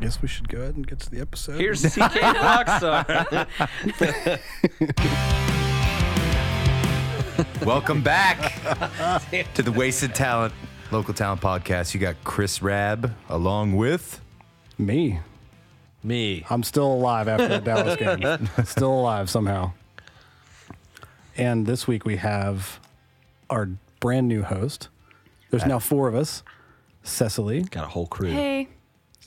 guess we should go ahead and get to the episode. Here's CK Rockstar. Welcome back to the Wasted Talent Local Talent Podcast. You got Chris Rab along with me. Me. I'm still alive after that Dallas game. Still alive somehow. And this week we have our brand new host. There's now four of us. Cecily. Got a whole crew. Hey,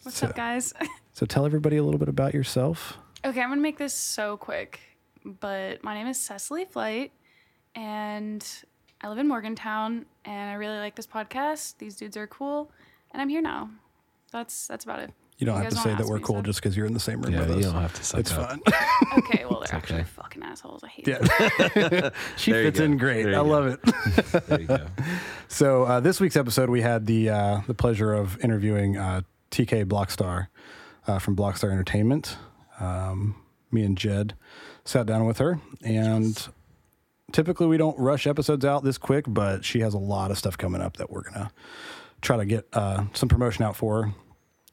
what's So- up, guys? So tell everybody a little bit about yourself. okay, I'm gonna make this so quick, but my name is Cecily Flight, and I live in Morgantown, and I really like this podcast. These dudes are cool, and I'm here now. That's that's about it. You don't You have to say that we're cool stuff? just because you're in the same room Yeah, with you us. don't have to suck It's up. fun. Okay, well they're actually okay. fucking assholes. I hate yeah. them. she There fits in great. I go. love it. There you go. So uh, this week's episode, we had the uh, the pleasure of interviewing uh, TK Blockstar uh, from Blockstar Entertainment. Um, me and Jed sat down with her, and typically we don't rush episodes out this quick, but she has a lot of stuff coming up that we're gonna try to get uh, some promotion out for her.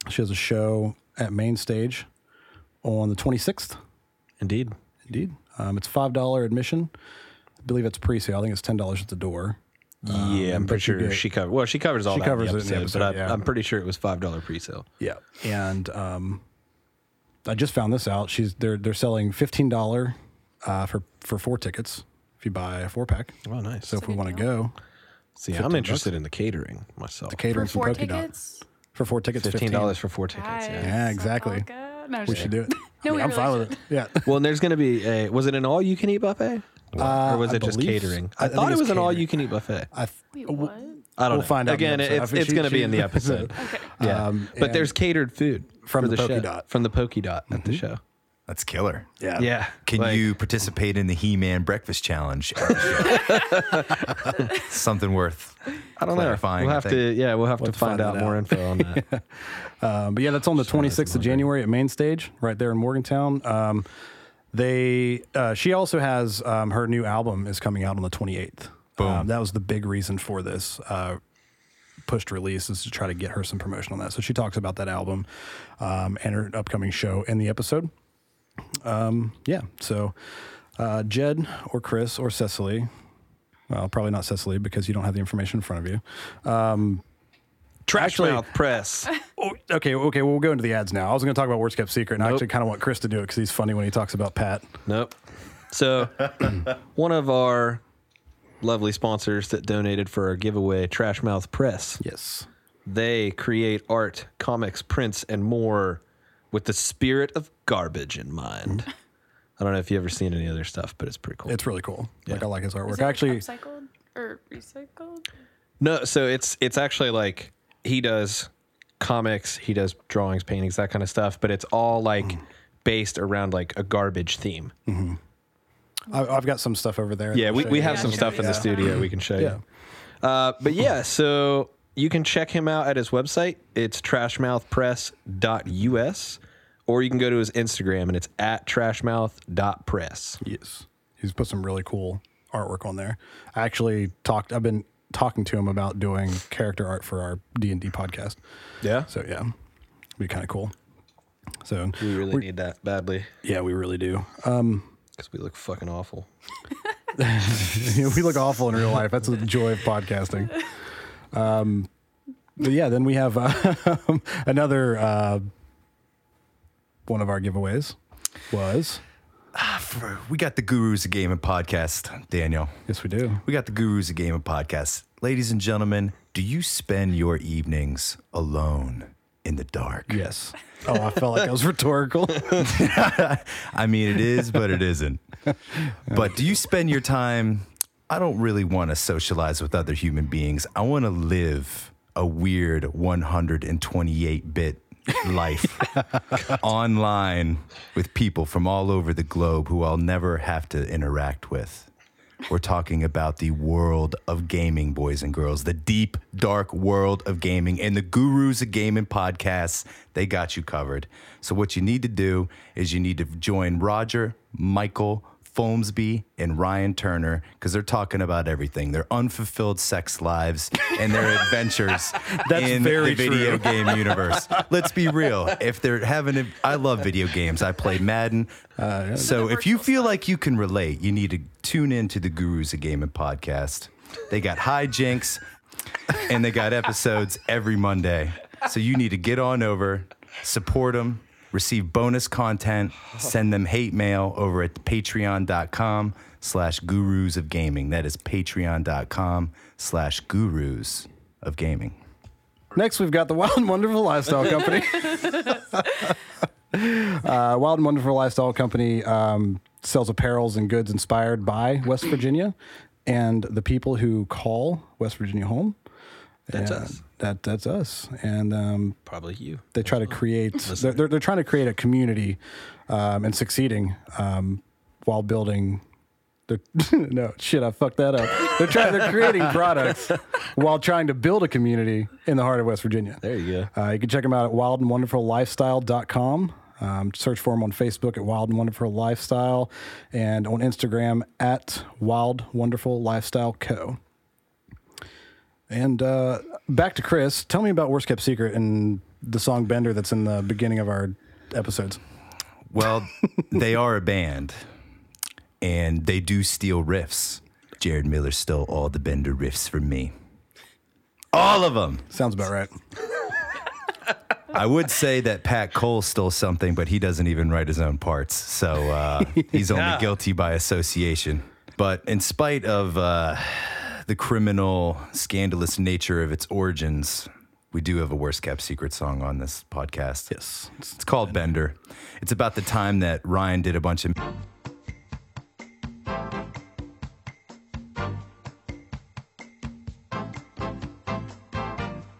She has a show at Main Stage on the 26th. Indeed. Indeed, um, it's five dollar admission. I believe it's pre-sale. I think it's ten dollars at the door. Yeah, I'm pretty sure get- she covers. Well, she covers all that. She that covers in it in the episode, episode, but I, yeah. I'm pretty sure it was five dollar pre-sale. Yeah, and um, I just found this out. She's they're they're selling fifteen dollar uh, for for four tickets if you buy a four pack. Oh, nice. So if we want to go, See, I'm bucks? interested in the catering myself. the For catering from four Polka Dot tickets. for four tickets, Fifteen dollars for four tickets. Guys, Yeah. Yeah, exactly. No, We should do it. No, I mean, I'm really fine with it. Yeah. Well, and there's going to be a. Was it an all-you-can-eat buffet, Uh, or was I it just believe- catering? I- I, I think thought it it's was an catering. all-you-can-eat buffet. I th- Wait, what? I don't We'll know. find out in the Again, episode. It's, think it's she- going to be she- in the episode. Okay. Yeah, Um, but and- there's catered food From for the Polka show. Dot. from the Polka Dot at the show. That's killer. yeah. Yeah, Can like- you participate in the He-Man Breakfast Challenge? at the show? Something worth. I don't know. clarifying, We'll I have think. to. Yeah, we'll have We'll to find find out that more out. info on that. Um, but yeah, that's on the 26th of January at Main Stage, right there in Morgantown. Um, they, uh, she also has um, her new album is coming out on the 28th. Boom. Um, that was the big reason for this uh, pushed release is to try to get her some promotion on that. So she talks about that album um, and her upcoming show in the episode. Um, yeah, so uh, Jed or Chris or Cecily. Well, probably not Cecily because you don't have the information in front of you. Trash Actually- mouth press. Oh, okay, okay. Well, we'll go into the ads now. I was going to talk about Worst Kept Secret, and I actually kind of want Chris to do it because he's funny when he talks about Pat. Nope. So, one of our lovely sponsors that donated for our giveaway, Trash Mouth Press, Yes. they create art, comics, prints, and more with the spirit of garbage in mind. Mm-hmm. I don't know if you've ever seen any other stuff, but it's pretty cool. It's really cool. Yeah. Like I like his Is artwork. it Actually, recycled or recycled? No, so it's it's actually like he does comics, he does drawings, paintings, that kind of stuff, but it's all like Mm. based around like a garbage theme. I, I've got some stuff over there. Yeah, we, we have Yeah, some stuff in the studio we can show Yeah. you. Uh, but yeah, so you can check him out at his website. It's trashmouthpress.us or you can go to his Instagram and it's at trashmouth.press. Yes, he's put some really cool artwork on there. I actually talked. I've been talking to him about doing character art for our D and D podcast. Yeah. So yeah, it'd be kind of cool. So We really need that badly yeah, we really do. Um, because we look fucking awful. we look awful in real life. That's the joy of podcasting. Um, but yeah, then we have uh, another uh, one of our giveaways was Ah, For- we got the Gurus of Gaming podcast, Daniel. yes, we do. We got the Gurus of Gaming podcast. Ladies and gentlemen, do you spend your evenings alone in the dark? Yes. Oh, I felt like I was rhetorical. I mean, it is, but it isn't. But do you spend your time? I don't really want to socialize with other human beings. I want to live a weird 128 bit life online with people from all over the globe who I'll never have to interact with. We're talking about the world of gaming, boys and girls, the deep, dark world of gaming. And the gurus of gaming podcasts, they got you covered. So, what you need to do is you need to join Roger, Michael, Folmsby and Ryan Turner because they're talking about everything their unfulfilled sex lives and their adventures That's in very the video game universe. Let's be real. If they're having a, I love video games. I play Madden. Uh, so if you feel like you can relate, you need to tune in to the Gurus of Gaming podcast. They got hijinks and they got episodes every Monday. So you need to get on over, support them, receive bonus content, send them hate mail over at patreon.com slash gurus of gaming. That is patreon.com slash gurus of gaming. Next, we've got the Wild and Wonderful Lifestyle Company. uh, Wild and Wonderful Lifestyle Company um, sells apparels and goods inspired by West Virginia and the people who call West Virginia home. That's And us. That that's us, and um, Probably you. they try to create. They're, they're, they're trying to create a community um, and succeeding um, while building. No shit, I fucked that up. They're trying. They're creating products while trying to build a community in the heart of West Virginia. There you go. Uh, you can check them out at wildandwonderfullifestyle.com. Um, search for them on Facebook at Wild and Wonderful Lifestyle and on Instagram at Wild Wonderful Lifestyle Co. And uh, back to Chris. Tell me about Worst Kept Secret and the song Bender that's in the beginning of our episodes. Well, they are a band and they do steal riffs. Jared Miller stole all the Bender riffs from me. All of them. Sounds about right. I would say that Pat Cole stole something, but he doesn't even write his own parts. So uh, he's only guilty by association. But in spite of uh, the criminal, scandalous nature of its origins, we do have a worst kept secret song on this podcast. Yes. It's called Bender. It's about the time that Ryan did a bunch of.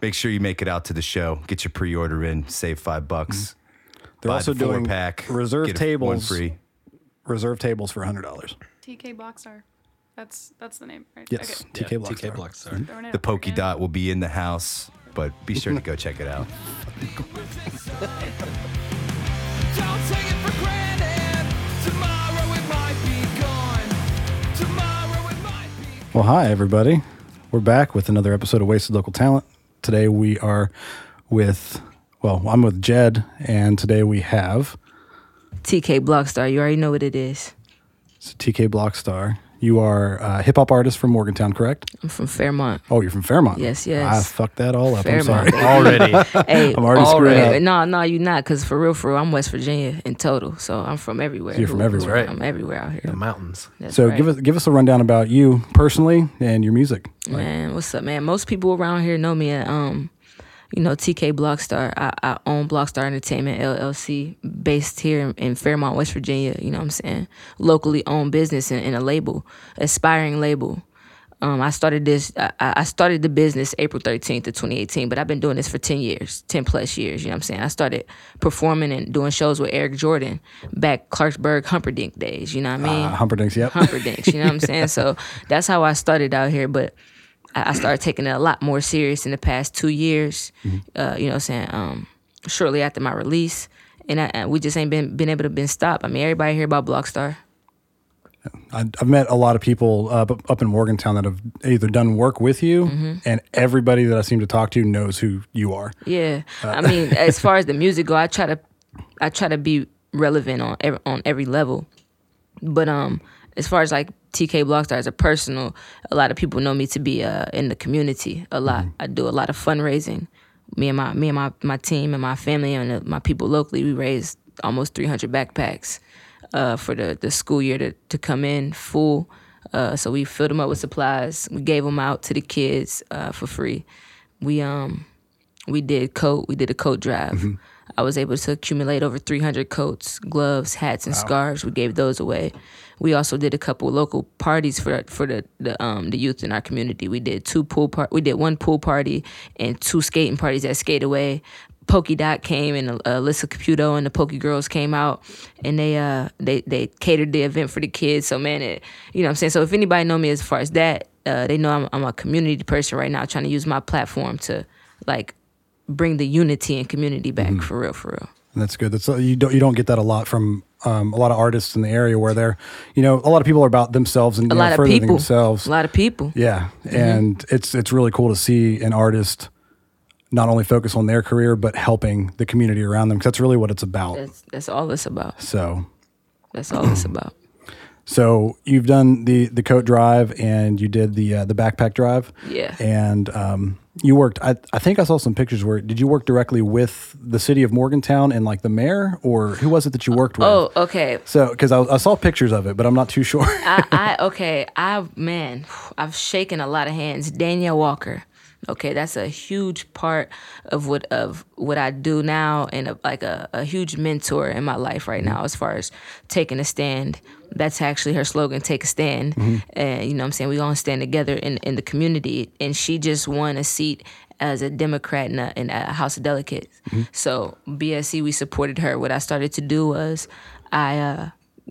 Make sure you make it out to the show. Get your pre-order in. Save five bucks. Mm-hmm. They're Buy also the doing pack. reserve get a- one tables. free. Reserve tables for $100. TK Blockstar. That's that's the name, right? Yes. Okay. TK Yeah, Block. TK Blockstar. Throwing it The out Pokey again. Dot will be in the house, but be sure to go check it out. Don't take it for granted. Tomorrow it might be gone. Tomorrow it might be. Well, hi, everybody. We're back with another episode of Wasted Local Talent. Today we are with, well, I'm with Jed, and today we have TK Blockstar. You already know what it is. so TK Blockstar. You are a hip hop artist from Morgantown, correct? I'm from Fairmont. Oh, you're from Fairmont. Yes, yes. I fucked that all up. Fairmont. I'm sorry. baby. Already. Hey, I'm already screwing already. up. No, no, you're not. Cause for real, for real, I'm West Virginia in total. So I'm from everywhere. You're from Who- who- everywhere. Right. I'm everywhere out here. the mountains. That's So right. give us give us a rundown about you personally and your music. Man, what's up, man? Most people around here know me at um, you know, TK Blockstar. I, I own Blockstar Entertainment LLC, based here in, in Fairmont, West Virginia. You know what I'm saying? Locally owned business and, and a label, aspiring label. Um, I started this. I, I started the business April 13th of 2018, but I've been doing this for 10 years, 10 plus years. You know what I'm saying? I started performing and doing shows with Eric Jordan back Clarksburg Humperdinck days. You know what I mean? Uh, Humperdinks, yep. Humperdinks. You know what I'm saying? So that's how I started out here. But I started taking it a lot more serious in the past two years. Uh, you know what I'm saying? Um, shortly after my release. And, I, we just ain't been been able to been stopped. I mean, everybody hear about Blockstar. I've met a lot of people up, up in Morgantown that have either done work with you, Mm-hmm. and everybody that I seem to talk to knows who you are. Yeah, I mean, as far as the music go, I try to, I try to be relevant on every, on every level. But um, as far as like TK Blockstar as a personal, a lot of people know me to be uh in the community a lot. I do a lot of fundraising. Me and my me and my my team and my family and uh, my people locally, we raised almost 300 backpacks uh, for the the school year to to come in full. Uh, so we filled them up with supplies. We gave them out to the kids uh, for free. We um we did coat we did a coat drive i was able to accumulate over 300 coats gloves hats and scarves. We gave those away. We also did a couple local parties for for the, the um the youth in our community. We did two pool part we did one pool party and two skating parties at skate away. Pokey Dot came and uh, Alyssa Caputo and the Pokey Girls came out and they uh they they catered the event for the kids. So man, it, you know what I'm saying. So if anybody know me as far as that, uh, they know I'm, I'm a community person right now, trying to use my platform to like bring the unity and community back Mm-hmm. for real, for real. That's good. That's you don't you don't get that a lot from um, a lot of artists in the area where they're, you know, a lot of people are about themselves and A you know, lot of furthering people, themselves. a lot of people. Yeah, and it's it's really cool to see an artist not only focus on their career but helping the community around them because that's really what it's about. That's that's all it's about. So, That's all it's about. so you've done the the coat drive and you did the uh, the backpack drive. Yeah. and um, you worked. I I think I saw some pictures where did you work directly with the city of Morgantown and like the mayor or who was it that you worked with? Oh, okay. So, because I, I saw pictures of it, but I'm not too sure. I, I okay. I man, I've shaken a lot of hands. Danielle Walker. Okay, that's a huge part of what of what I do now, and a, like a, a huge mentor in my life right now, as far as taking a stand. That's actually her slogan: "Take a stand." And you know, what I'm saying we all stand together in in the community. And she just won a seat as a Democrat in a, in a House of Delegates. So BSC, we supported her. What I started to do was, I. uh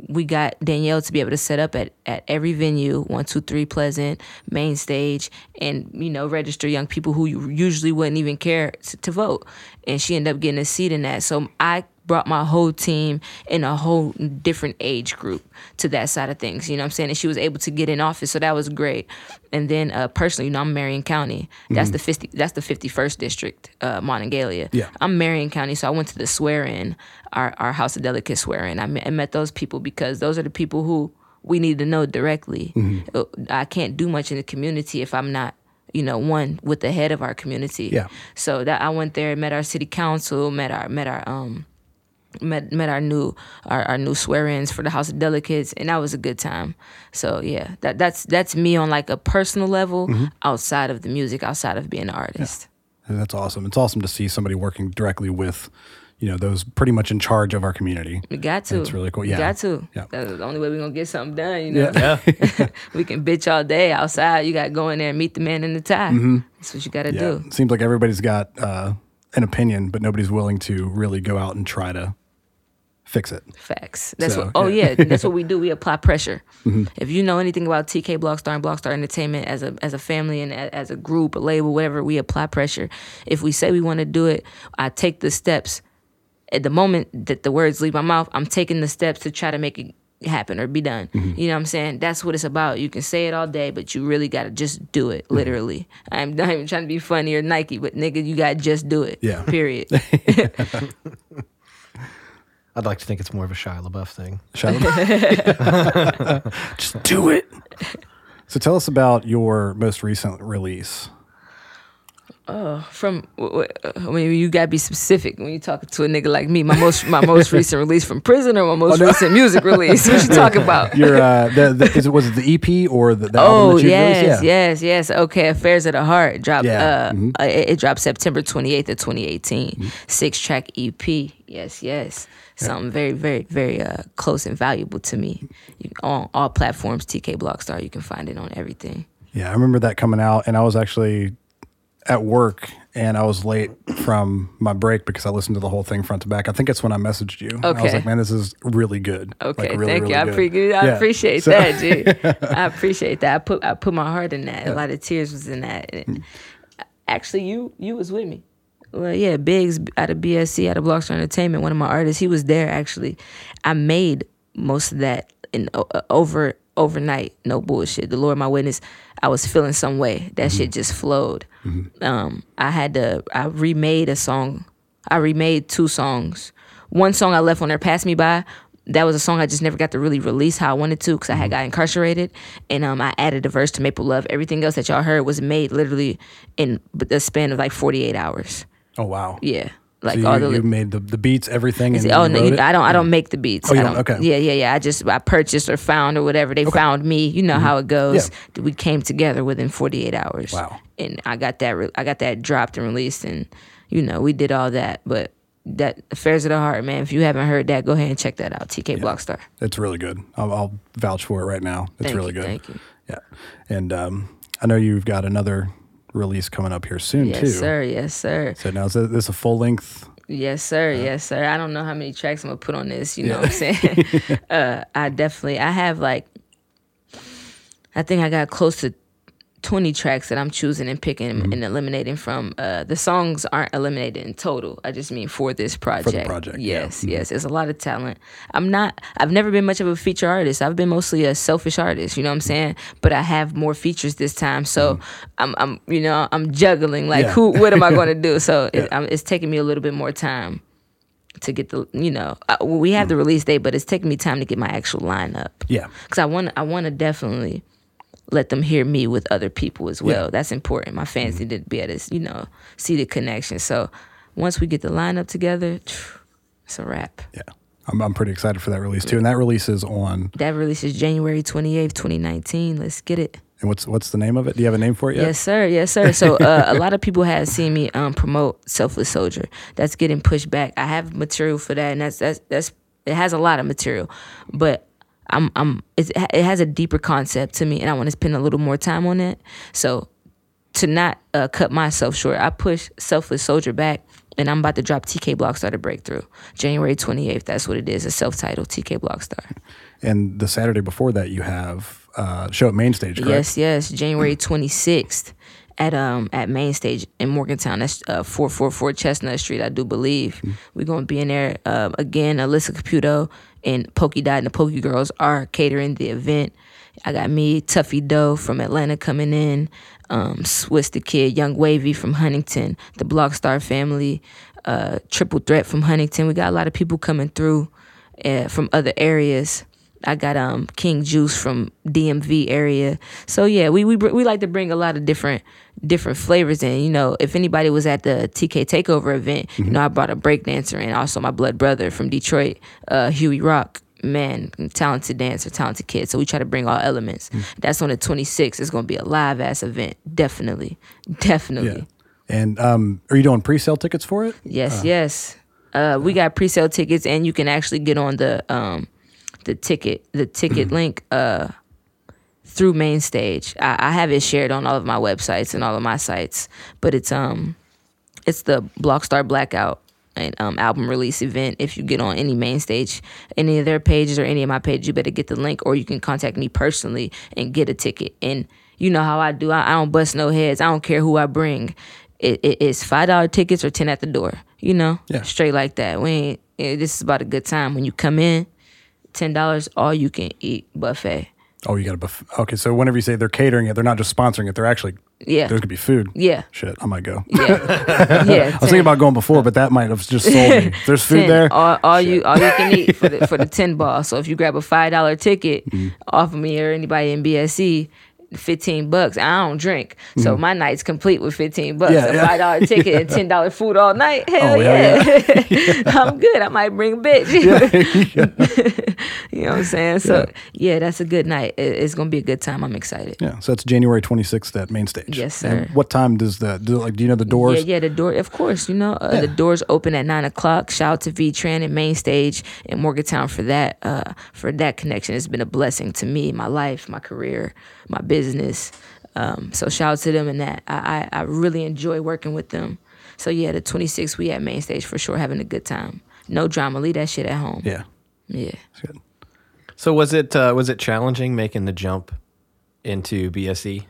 we got Danielle to be able to set up at, at every venue, one, two, three, Pleasant, main stage, and you know register young people who usually wouldn't even care to, to vote, and she ended up getting a seat in that. So I brought my whole team in a whole different age group to that side of things. You know what I'm saying? And she was able to get in office, so that was great. And then uh, personally, you know, I'm Marion County. That's the 50. That's the 51st district, uh, Monongalia. Yeah. I'm Marion County, so I went to the swear in, our, our House of Delegates swear in. I met, I met those people because those are the people who we need to know directly. Uh, I can't do much in the community if I'm not, you know, one with the head of our community. Yeah. So that I went there, and met our city council, met our met our um met met our new our, our new swear-ins for the House of Delegates, and that was a good time. So yeah, that that's that's me on like a personal level outside of the music, outside of being an artist. And that's awesome. It's awesome to see somebody working directly with, you know, those pretty much in charge of our community. We got to. That's really cool. We Yeah. got to. Yeah. That's the only way we're gonna get something done, you know. Yeah. we can bitch all day outside. You gotta go in there and meet the man in the tie. That's what you gotta Yeah. do. It seems like everybody's got uh, an opinion, but nobody's willing to really go out and try to fix it. Facts. That's So, what. Oh yeah. yeah, that's what we do. We apply pressure. Mm-hmm. If you know anything about TK Blockstar and Blockstar Entertainment as a as a family and a, as a group, a label, whatever, we apply pressure. If we say we want to do it, I take the steps. At the moment that the words leave my mouth, I'm taking the steps to try to make it happen or be done. Mm-hmm. You know what I'm saying? That's what it's about. You can say it all day, but you really got to just do it, mm-hmm. literally. I'm not even trying to be funny or Nike, but nigga, you got to just do it. Yeah. Period. I'd like to think it's more of a Shia LaBeouf thing. Shut up. Just do it. So tell us about your most recent release. From w- w- I mean, you gotta be specific when you talking to a nigga like me. My most my most recent release from prison or my most recent music release. What you talking about? Your uh, the, the, is it was it the EP or the, the album Oh that you yes, released? yes, yes. Okay, Affairs of the Heart dropped. Yeah. Mm-hmm. Uh, uh, it, it dropped September twenty eighth of twenty eighteen. Six track EP. Yes, yes. Something very, very, very uh, close and valuable to me. You, on all platforms, TK Blockstar. You can find it on everything. Yeah, I remember that coming out, and I was actually at work, and I was late from my break because I listened to the whole thing front to back. I think it's when I messaged you. And I was like, man, this is really good. Okay, Like, really, thank really you. I, good." appreciate, I Yeah. appreciate So- that, G. I appreciate that. I put I put my heart in that. A lot of tears was in that. And Actually, you you was with me. Well, yeah, Biggs out of BSC, out of Blockstar Entertainment, one of my artists, he was there actually. I made most of that in over overnight. No bullshit. The Lord, my witness. I was feeling some way. That shit just flowed. Um, I had to. I remade a song. I remade two songs. One song I left on there, "Pass Me By." That was a song I just never got to really release how I wanted to because I had got incarcerated, and um, I added a verse to Maple Love. Everything else that y'all heard was made literally in the span of like forty eight hours. Oh wow. Yeah, like So you, all the you made the, the beats, everything, and oh no, you? I don't. I don't make the beats. Oh, you I don't? Okay. Yeah, yeah, yeah. I just I purchased or found or whatever. They found me. You know how it goes. We came together within 48 hours. Wow. And I got that. Re- I got that dropped and released, and you know we did all that. But that affairs of the heart, man. If you haven't heard that, go ahead and check that out. TK Blockstar. It's really good. I'll, I'll vouch for it right now. It's Thank really you, good. thank you. Yeah, and um, I know you've got another release coming up here soon Yes, too. Yes, sir. Yes, sir. So now is this a full length? Yes, sir. Yes, sir. I don't know how many tracks I'm gonna put on this. You know what I'm saying? uh, I definitely. I have like. I think I got close to 20 tracks that I'm choosing and picking and eliminating from. Uh, the songs aren't eliminated in total. I just mean for this project. For the project, yeah. Yes, yes. It's a lot of talent. I'm not, I've never been much of a feature artist. I've been mostly a selfish artist, you know what I'm saying? But I have more features this time. So I'm, I'm, you know, I'm juggling like, Yeah. who, what am I going to do? So it, I'm, it's taking me a little bit more time to get the, you know, uh, we have the release date, but it's taking me time to get my actual lineup Yeah. because I want I want to definitely let them hear me with other people as well. That's important. My fans need to be able to you know see the connection. So once we get the lineup together, it's a wrap. Yeah. I'm, I'm pretty excited for that release too. And that releases on, That releases January twenty eighth, twenty nineteen. Let's get it. and what's what's the name of it? Do you have a name for it yet? Yes, sir. Yes, sir. So uh, a lot of people have seen me um, promote Selfless Soldier. That's getting pushed back. I have material for that, and that's that's that's it has a lot of material, but I'm I'm it's, it has a deeper concept to me, and I want to spend a little more time on it. So to not uh, cut myself short, I push Selfless Soldier back. And I'm about to drop TK Blockstar to Breakthrough. January 28th, that's what it is, a self titled TK Blockstar. And the Saturday before that, you have uh, show at Main Stage, correct? Yes, yes. January 26th at um at Main Stage in Morgantown. That's uh, 444 Chestnut Street, I do believe. We're going to be in there. Uh, again, Alyssa Caputo and Pokey Dot and the Pokey Girls are catering the event. I got me, Tuffy Doe from Atlanta coming in, um, Swiss the Kid, Young Wavy from Huntington, the Blockstar family, uh, Triple Threat from Huntington. We got a lot of people coming through uh, from other areas. I got um King Juice from DMV area. So yeah, we we br- we like to bring a lot of different different flavors in. You know, if anybody was at the TK Takeover event, you know, I brought a breakdancer and also my blood brother from Detroit, uh, Huey Rock. Man, talented dancer, talented kid. So we try to bring all elements. That's on the 26th. It's gonna be a live ass event. Definitely, definitely. Yeah. And um, are you doing pre-sale tickets for it? Yes, yes. Uh, we got pre-sale tickets, and you can actually get on the um, the ticket the ticket link uh, through Main Stage. I, I have it shared on all of my websites and all of my sites, but it's um it's the Blockstar Blackout and um, album release event. If you get on any Main Stage, any of their pages or any of my pages, you better get the link, or you can contact me personally and get a ticket. And you know how I do. I, I don't bust no heads. I don't care who I bring. It, it, it's five dollar tickets or ten at the door. You know, Yeah. straight like that. We ain't. eh, This is about a good time. When you come in, ten dollars all you can eat buffet. Oh, you got a buff. Okay, so whenever you say they're catering it, they're not just sponsoring it. They're actually Yeah. There's gonna be food. Yeah, Shit, I might go. yeah, yeah. I was thinking about going before, but that might have just sold me. There's food 10, there. All, all you all you can eat for the for the ten ball. So if you grab a five dollar ticket Mm-hmm. off of me or anybody in BSC, fifteen bucks. I don't drink, so my night's complete with fifteen bucks. Mm-hmm. Yeah, a five dollar ticket and ten dollar food all night. Hell Oh, hell yeah, I'm good. I might bring a bitch. you know what I'm saying? So yeah. that's a good night. It- it's gonna be a good time. I'm excited. Yeah, so that's January 26th at Main Stage. Yes, And sir. what time does that, do, like? Do you know the doors? Yeah, yeah, the door. Of course, you know uh, the doors open at nine o'clock. Shout out to V Tran and Main Stage in Morgantown for that. Uh, for that connection, it's been a blessing to me, my life, my career, my business. Um, so shout out to them and that. I, I I really enjoy working with them. So yeah, the 26th we at Main Stage for sure, having a good time. No drama. Leave that shit at home. Yeah, Yeah. that's good. So was it uh, was it challenging making the jump into? BSE?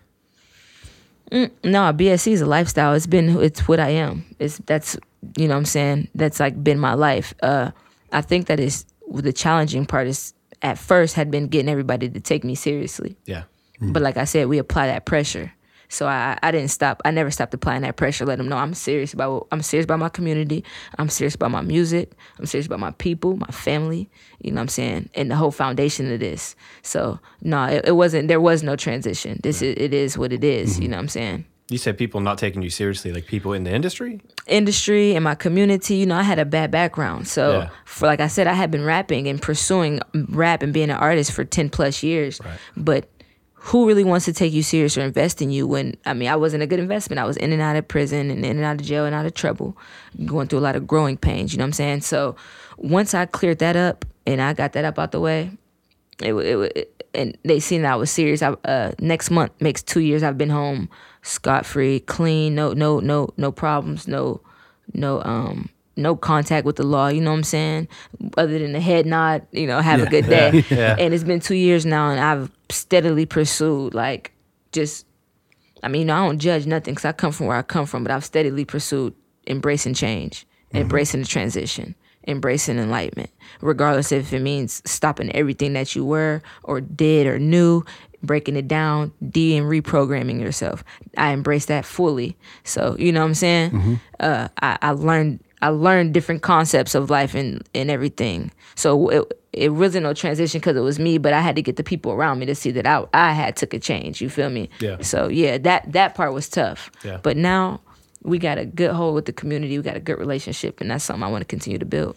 No, BSE is a lifestyle. It's been it's what I am. It's that's you know what I'm saying that's like been my life. Uh, I think that is the challenging part is at first had been getting everybody to take me seriously. Yeah. But mm. like I said, we apply that pressure. So I, I didn't stop. I never stopped applying that pressure. Let them know I'm serious about. I'm serious about my community. I'm serious about my music. I'm serious about my people, my family. You know what I'm saying, and the whole foundation of this. So no, it, it wasn't. There was no transition. This is. It is what it is, mm-hmm. You know what I'm saying You said people not taking you seriously, like people in the industry. industry and my community, you know, I had a bad background. So, Yeah. for like I said, I had been rapping and pursuing rap and being an artist for 10 plus years. But who really wants to take you serious or invest in you when, I mean, I wasn't a good investment. I was in and out of prison and in and out of jail and out of trouble, going through a lot of growing pains, you know what I'm saying? So, once I cleared that up and I got that up out the way, it, it, it and they seen that I was serious. I, uh, next month makes two years I've been home, scot free, clean, no no no no problems, no no um no contact with the law. You know what I'm saying? Other than the head nod, you know, have a good day. Yeah. And it's been two years now, and I've steadily pursued like just I mean, you know, I don't judge nothing because I come from where I come from, but I've steadily pursued embracing change, mm-hmm. embracing the transition, embracing enlightenment, regardless if it means stopping everything that you were or did or knew, breaking it down, de and reprogramming yourself. I embrace that fully. So you know what I'm saying? Uh, I, I learned I learned different concepts of life and, and everything. So it, it wasn't no transition because it was me, but I had to get the people around me to see that I, I had took a change. You feel me? Yeah. So yeah, that that part was tough. Yeah. But now we got a good hold with the community. We got a good relationship, and that's something I want to continue to build.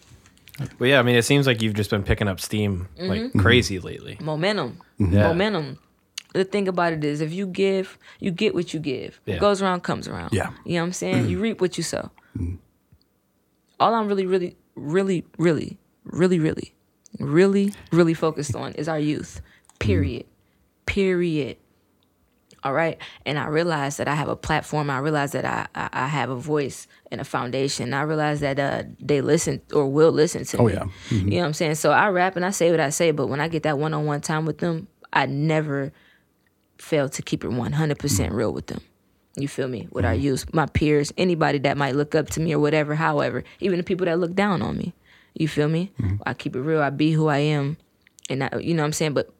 But yeah, I mean, it seems like you've just been picking up steam like crazy lately. Momentum, Yeah. momentum. The thing about it is, if you give, you get what you give. Yeah. What goes around comes around. Yeah. You know what I'm saying? You reap what you sow. All I'm really, really, really, really, really, really, really, really focused on is our youth. Period. Period. All right. And I realized that I have a platform. I realized that I, I, I have a voice and a foundation. I realized that uh, they listen or will listen to Oh, me. yeah. You know what I'm saying? So I rap and I say what I say, but when I get that one on one time with them, I never fail to keep it 100% mm. real with them. You feel me? With our mm. youth, my peers, anybody that might look up to me or whatever, however, even the people that look down on me. You feel me? Mm-hmm. I keep it real. I be who I am. And I, you know what I'm saying? But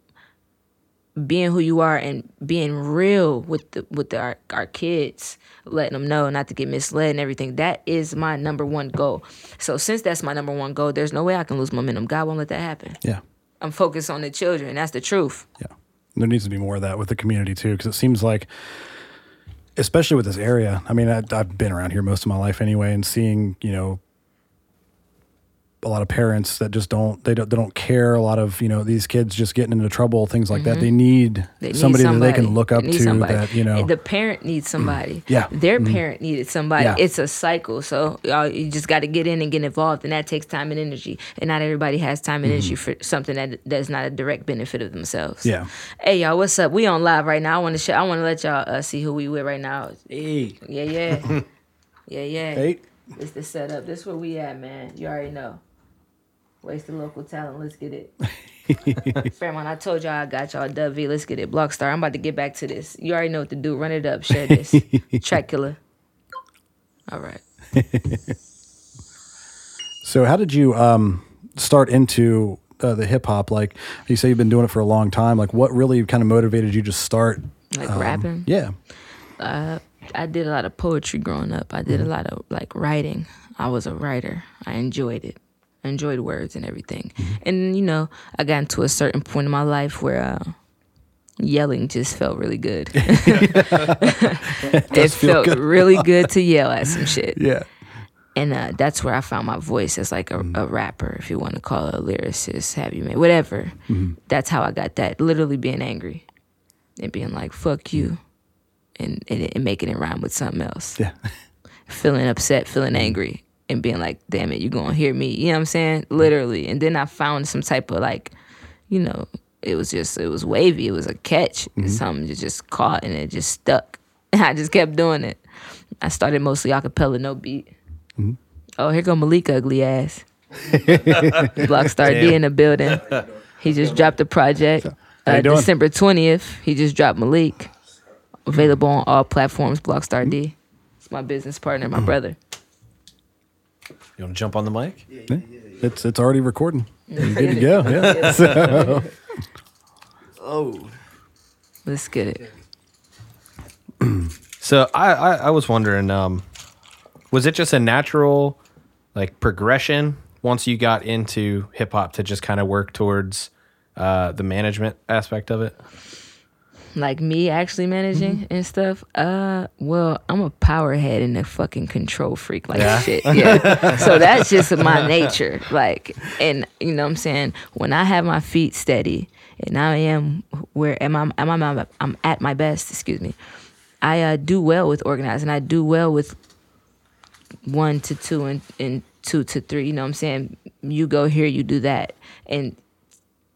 being who you are and being real with the with the, our, our kids letting them know not to get misled and everything that is my number one goal so since that's my number one goal there's no way i can lose momentum god won't let that happen Yeah. i'm focused on the children that's the truth Yeah. There needs to be more of that with the community too, because it seems like, especially with this area. I mean, I, I've been around here most of my life anyway, and seeing you know a lot of parents that just don't they don't they don't care. A lot of you know these kids just getting into trouble, things like that. They need, Mm-hmm. They need somebody, somebody, that they can look up to. somebody. That you know, the parent needs somebody. Yeah. their parent needed somebody. Yeah. It's a cycle, so y'all, you just got to get in and get involved, and that takes time and energy. And not everybody has time and energy for something that that's not a direct benefit of themselves. Mm-hmm. Yeah. Hey y'all, what's up? We on live right now. I want to show. I want to let y'all uh, see who we with right now. Hey. Yeah, yeah, yeah, yeah. Hey. It's the setup. This where we at, man. You already know. Waste the local talent. Let's get it. Fairmont, I told y'all I got y'all Dub V. Let's get it. Blockstar. I'm about to get back to this. You already know what to do. Run it up. Share this. Track killer. All right. So, how did you um, start into uh, the hip hop? Like you say, you've been doing it for a long time. Like, what really kind of motivated you to start? Like rapping. Yeah. I did a lot of poetry growing up. I did a lot of like writing. I was a writer. I enjoyed it. I enjoyed words and everything. And you know, I got into a certain point in my life where uh, yelling just felt really good. it felt really good to yell at some shit. Yeah. And uh, that's where I found my voice as like a, a rapper, if you want to call it a lyricist, have you made whatever. That's how I got that. Literally being angry and being like, fuck you. And, and, and making it rhyme with something else. Yeah. Feeling upset, feeling angry, and being like, damn it, you're going to hear me. You know what I'm saying? Literally. And then I found some type of like, you know, it was just, it was wavy. It was a catch. Something that just caught and it just stuck. And I just kept doing it. I started mostly a cappella, no beat. Oh, here go Malik ugly ass. Blockstar D in the building. He just dropped a project. Uh. December twentieth. He just dropped Malik. Available on all platforms. Blockstar D. It's my business partner, my brother. You want to jump on the mic? It's it's already recording. You're good to go. Yeah. Oh, let's get it. So I, I, I was wondering, um, was it just a natural like progression once you got into hip hop to just kind of work towards uh, the management aspect of it? Like me actually managing and stuff. Uh, well, I'm a powerhead and a fucking control freak like shit. Yeah. so that's just my nature. Like, and you know what I'm saying? When I have my feet steady and I am where am I? Am I? I'm at my best. Excuse me. I uh, do well with organizing. I do well with one to two and, and two to three. You know what I'm saying? You go here, you do that. And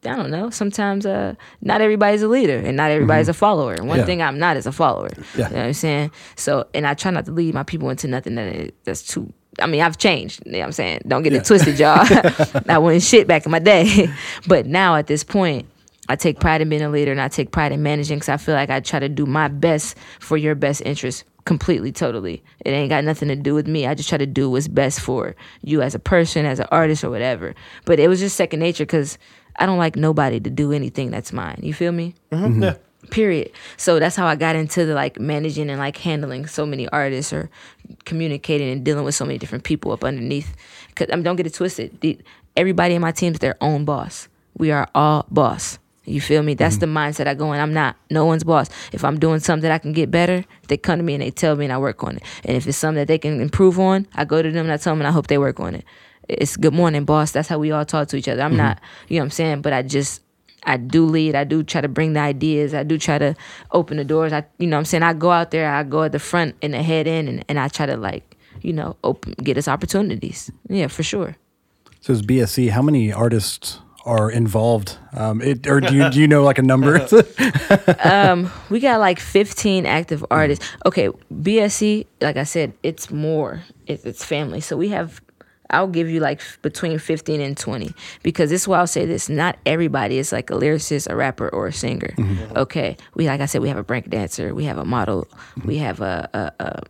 I don't know. Sometimes uh, not everybody's a leader and not everybody's a follower. One Yeah. thing I'm not is a follower. Yeah. You know what I'm saying? So, and I try not to lead my people into nothing that is, that's too. I mean, I've changed. You know what I'm saying? Don't get Yeah. it twisted, y'all. I wasn't shit back in my day. but now at this point, I take pride in being a leader and I take pride in managing because I feel like I try to do my best for your best interest completely, totally. It ain't got nothing to do with me. I just try to do what's best for you as a person, as an artist, or whatever. But it was just second nature because I don't like nobody to do anything that's mine. You feel me? Mm-hmm. Mm-hmm. Yeah. period. So that's how i got into the like managing and like handling so many artists or communicating and dealing with so many different people up underneath. Because I mean, don't get it twisted. The, everybody in my team's their own boss. We are all boss. You feel me? That's mm-hmm. the mindset i go in. I'm not no one's boss. If i'm doing something that i can get better they come to me and they tell me and i work on it. And if it's something that they can improve on i go to them and i tell them and i hope they work on it it's good morning boss that's how we all talk to each other i'm mm-hmm. not you know what i'm saying but i just I do lead. I do try to bring the ideas. I do try to open the doors. I, you know, what I'm saying I go out there. I go at the front and the head in, and, and I try to like, you know, open get us opportunities. Yeah, for sure. So it's BSC. How many artists are involved? Um, it, or do you do you know like a number? Um, we got like 15 active mm-hmm. artists. Okay, BSC, like I said, it's more. It's, it's family. So we have. I'll give you like f- between 15 and 20 because this is why I'll say this. Not everybody is like a lyricist, a rapper, or a singer. Mm-hmm. Okay. We, like I said, we have a break dancer, we have a model, we mm-hmm. have a, a, a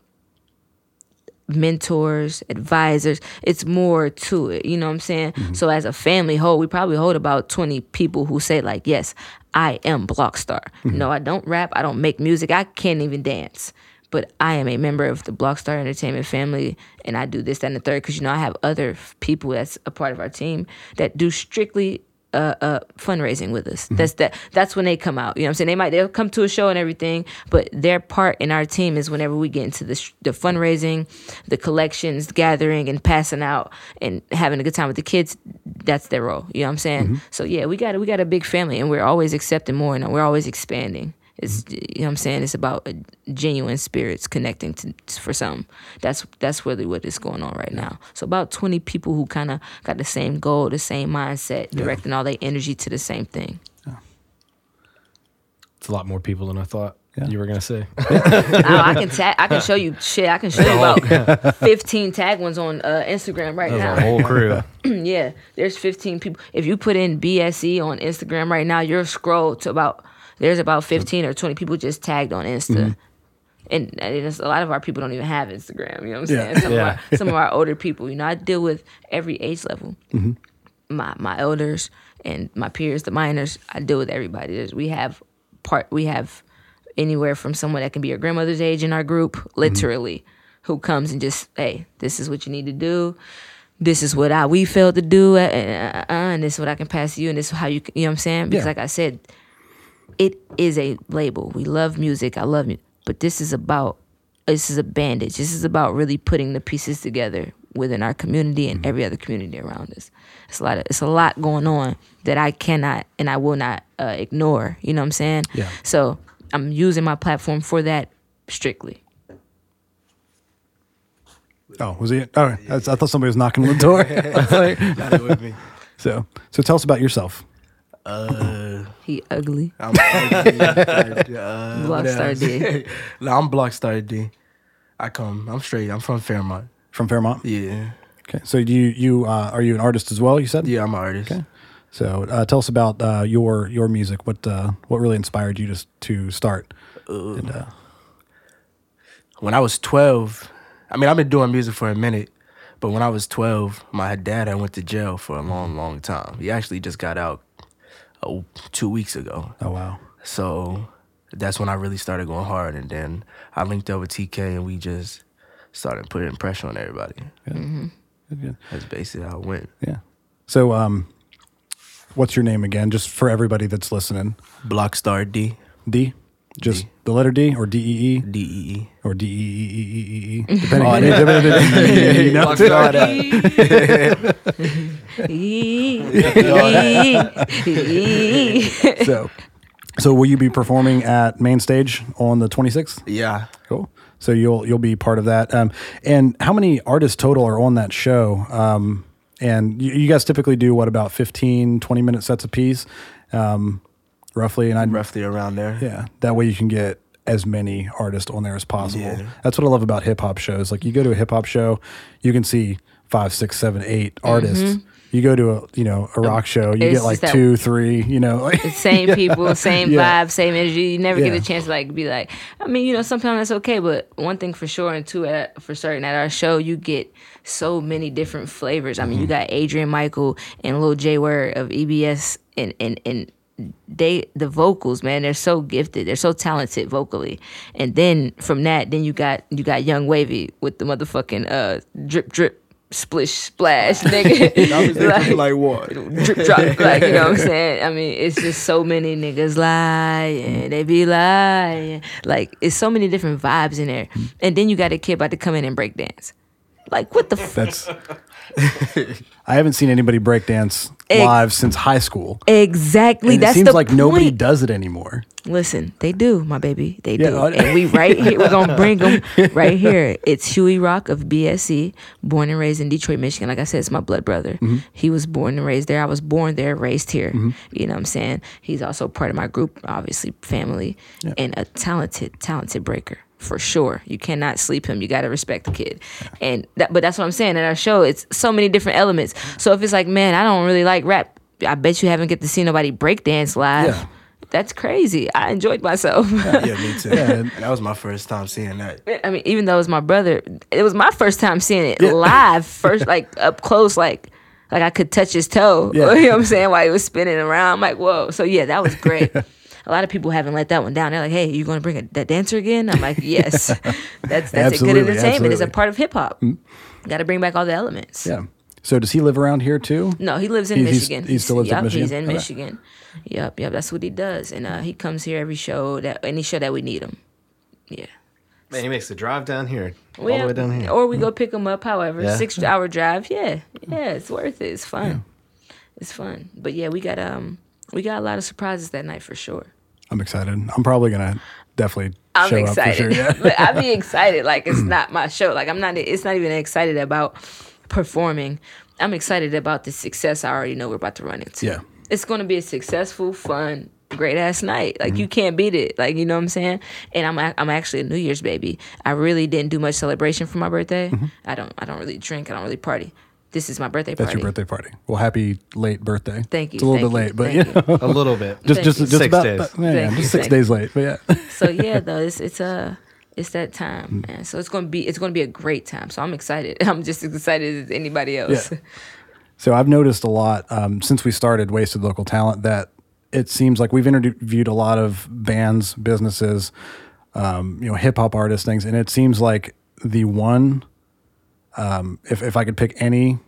mentors, advisors. It's more to it. You know what I'm saying? Mm-hmm. So as a family whole, we probably hold about 20 people who say like, yes, I am Blockstar. No, I don't rap. I don't make music. I can't even dance. But I am a member of the Blockstar Entertainment family, and I do this, that, and the third. Because you know, I have other people that's a part of our team that do strictly uh, uh, fundraising with us. That's that. That's when they come out. You know what I'm saying? They might they'll come to a show and everything, but their part in our team is whenever we get into the sh- the fundraising, the collections, gathering, and passing out and having a good time with the kids. That's their role. You know what I'm saying? So yeah, we got we got a big family, and we're always accepting more, and we're always expanding. It's you know what I'm saying. It's about genuine spirits connecting to for something. That's that's really what is going on right now. So about 20 people who kind of got the same goal, the same mindset, directing all their energy to the same thing. It's a lot more people than I thought you were gonna say. oh, I can tag. I can show you shit. I can show you about 15 tag ones on uh, Instagram right That's now. a whole crew. yeah, there's 15 people. If you put in BSE on Instagram right now, you'll scroll to about there's about 15 or 20 people just tagged on Insta. And, and it's, a lot of our people don't even have Instagram. You know what I'm Yeah. saying? Some, Yeah. of our, some of our older people. You know, I deal with every age level. My my elders and my peers, the minors. I deal with everybody. There's, we have part. We have anywhere from someone that can be your grandmother's age in our group, literally, who comes and just, hey, this is what you need to do. This is what I we failed to do, uh, uh, uh, and this is what I can pass to you, and this is how you, you know what I'm saying? Because Yeah. like I said, it is a label. We love music. I love it, but this is about this is a bandage. This is about really putting the pieces together within our community and every other community around us. It's a lot. Of, it's a lot going on that I cannot and I will not uh, ignore. You know what I'm saying? Yeah. So I'm using my platform for that strictly. oh, was he? Oh, I, I thought somebody was knocking on the door. Like- with me. so, so tell us about yourself. Uh, He ugly. I'm uh, what Blockstar? D. no, I'm Blockstar D. I come. I'm straight. I'm from Fairmont. From Fairmont. Yeah. Okay. So you you uh, are you an artist as well? You said. Yeah, I'm an artist. Okay. So uh, tell us about uh, your your music. What uh, what really inspired you to to start? And, uh, When I was 12, I mean, I've been doing music for a minute, but when I was 12, my dad had went to jail for a long, long time. He actually just got out oh, two weeks ago. oh wow. So that's when I really started going hard. And then I linked up with TK and we just started putting pressure on everybody. Good, good. That's basically how it went. Yeah. So um, what's your name again? Just for everybody that's listening. Blockstar D. D. Just D. the letter D or D E E D E E. or D E E E E E E depending on you know? So so will you be performing at main stage on the 26th? Yeah. Cool. So you'll you'll be part of that. Um, and how many artists total are on that show? Um, and you, you guys typically do what about 15, 20 minute sets a piece, um, roughly. And I Roughly around there. yeah, that way you can get as many artists on there as possible. Yeah. That's what I love about hip hop shows. Like you go to a hip hop show, you can see five, six, seven, eight artists, You go to a you know a rock show, you It's get like two, three, you know, like same people, same Yeah. vibe, same energy. You never get a chance to like be like. I mean, you know, sometimes that's okay, but one thing for sure, and two at, for certain, at our show, you get so many different flavors. I mean, you Mm-hmm. got Adrian Michael and Lil J Word of EBS, and and and they the vocals, man, they're so gifted, they're so talented vocally, and then from that, then you got you got Young Wavy with the motherfucking uh drip drip. Splish splash, nigga. like what? drip drop. Like, you know what I'm saying? I mean, it's just so many niggas lying. They be lying. Like, it's so many different vibes in there. And then you got a kid about to come in and break dance. Like, what the f- that's. I haven't seen anybody break dance Ex- live since high school. Exactly. And That's it seems the like nobody does it anymore. Listen, they do, my baby. They Yeah, do. I- and we right here, we're going to bring them right here. It's Huey Rock of BSC, born and raised in Detroit, Michigan. Like I said, it's my blood brother. Mm-hmm. He was born and raised there. I was born there, raised here. You know what I'm saying? He's also part of my group, obviously, family, and a talented, talented breaker. For sure, you cannot sleep him. You got to respect the kid, and that. But that's what I'm saying. At our show, it's so many different elements. So if it's like, man, I don't really like rap. I bet you haven't get to see nobody break dance live. Yeah. That's crazy. I enjoyed myself. Yeah, me too. Yeah. that was my first time seeing that. I mean, even though it was my brother, it was my first time seeing it live, first like up close, like like I could touch his toe. Yeah. you know what I'm saying? While he was spinning around, I'm like, whoa. So yeah, that was great. A lot of people haven't let that one down. They're like, "Hey, you going to bring a, that dancer again?" I'm like, "Yes, that's that's a good entertainment. It's a part of hip hop. Got to bring back all the elements." Yeah. So does he live around here too? No, he lives in He- he's- Michigan. he still lives in Michigan? He's in Okay. Michigan. Yep, yep. That's what he does, and uh, he comes here every show that any show that we need him. Yeah. Man, he makes the drive down here, all We the way down here. Or we go pick him up. However, Yeah. six hour drive. Yeah, yeah, it's worth it. It's fun. It's fun. But yeah, we got um we got a lot of surprises that night for sure. I'm excited. I'm probably gonna definitely I'm show excited. up for sure. Yeah. but I be excited. Like it's not my show. Like I'm not. It's not even excited about performing. I'm excited about the success I already know we're about to run into. Yeah. It's going to be a successful, fun, great ass night. Like Mm-hmm. you can't beat it. Like you know what I'm saying. And I'm I'm actually a New Year's baby. I really didn't do much celebration for my birthday. I don't I don't really drink. I don't really party. This is my birthday Mm-hmm. That's your birthday party. Well, happy late birthday. Thank you. It's a little bit you, late, but thank you you. know, a little bit. just just just Six about days. yeah, yeah, just six thank days late. But yeah. so yeah, though it's it's uh it's that time, Mm. man. So it's gonna be it's gonna be a great time. So I'm excited. I'm just as excited as anybody else. Yeah. So I've noticed a lot um, since we started Wasted Local Talent that it seems like we've interviewed a lot of bands, businesses, um, you know, hip hop artists, things, and it seems like the one, um, if if I could pick any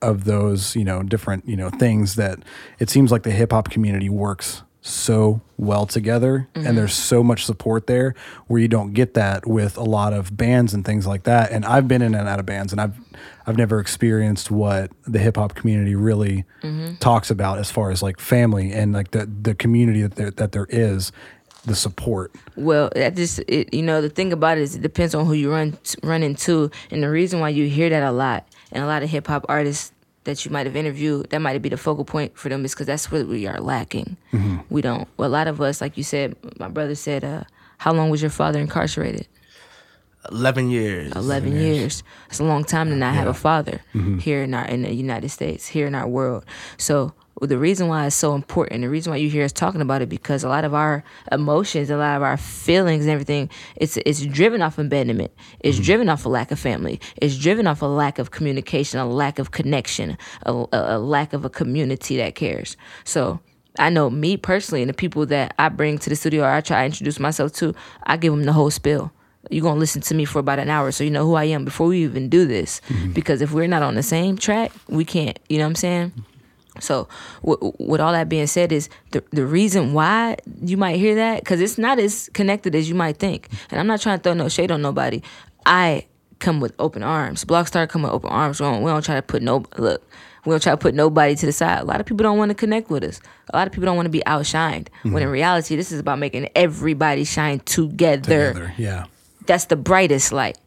of those, you know, different you know things that it seems like the hip hop community works so well together and there's so much support there where you don't get that with a lot of bands and things like that. And I've been in and out of bands and I've I've never experienced what the hip hop community really talks about as far as like family and like the the community that there that there is the support Well, that just it, you know the thing about it is it depends on who you run run into, and the reason why you hear that a lot, and a lot of hip hop artists that you might have interviewed, that might be the focal point for them, is because that's where we are lacking. We don't. Well, a lot of us, like you said, my brother said, uh, "How long was your father incarcerated?" Eleven years. 11 years. It's a long time to not have a father here in our in the United States, here in our world. So the reason why it's so important, the reason why you hear us talking about it, because a lot of our emotions, a lot of our feelings, and everything, it's it's driven off abandonment. It's mm-hmm. driven off a lack of family. It's driven off a lack of communication, a lack of connection, a, a, a lack of a community that cares. So. I know me personally and the people that I bring to the studio or I try to introduce myself to, I give them the whole spill you're gonna listen to me for about an hour so you know who I am before we even do this. Mm-hmm. Because if we're not on the same track, we can't. You know what I'm saying? So, w- with all that being said, is the the reason why you might hear that because it's not as connected as you might think. And I'm not trying to throw no shade on nobody. I come with open arms. Blockstar come with open arms. We don't, we don't try to put no look. We don't try to put nobody to the side. A lot of people don't want to connect with us. A lot of people don't want to be outshined. When in mm-hmm. reality, this is about making everybody shine together together yeah that's the brightest light.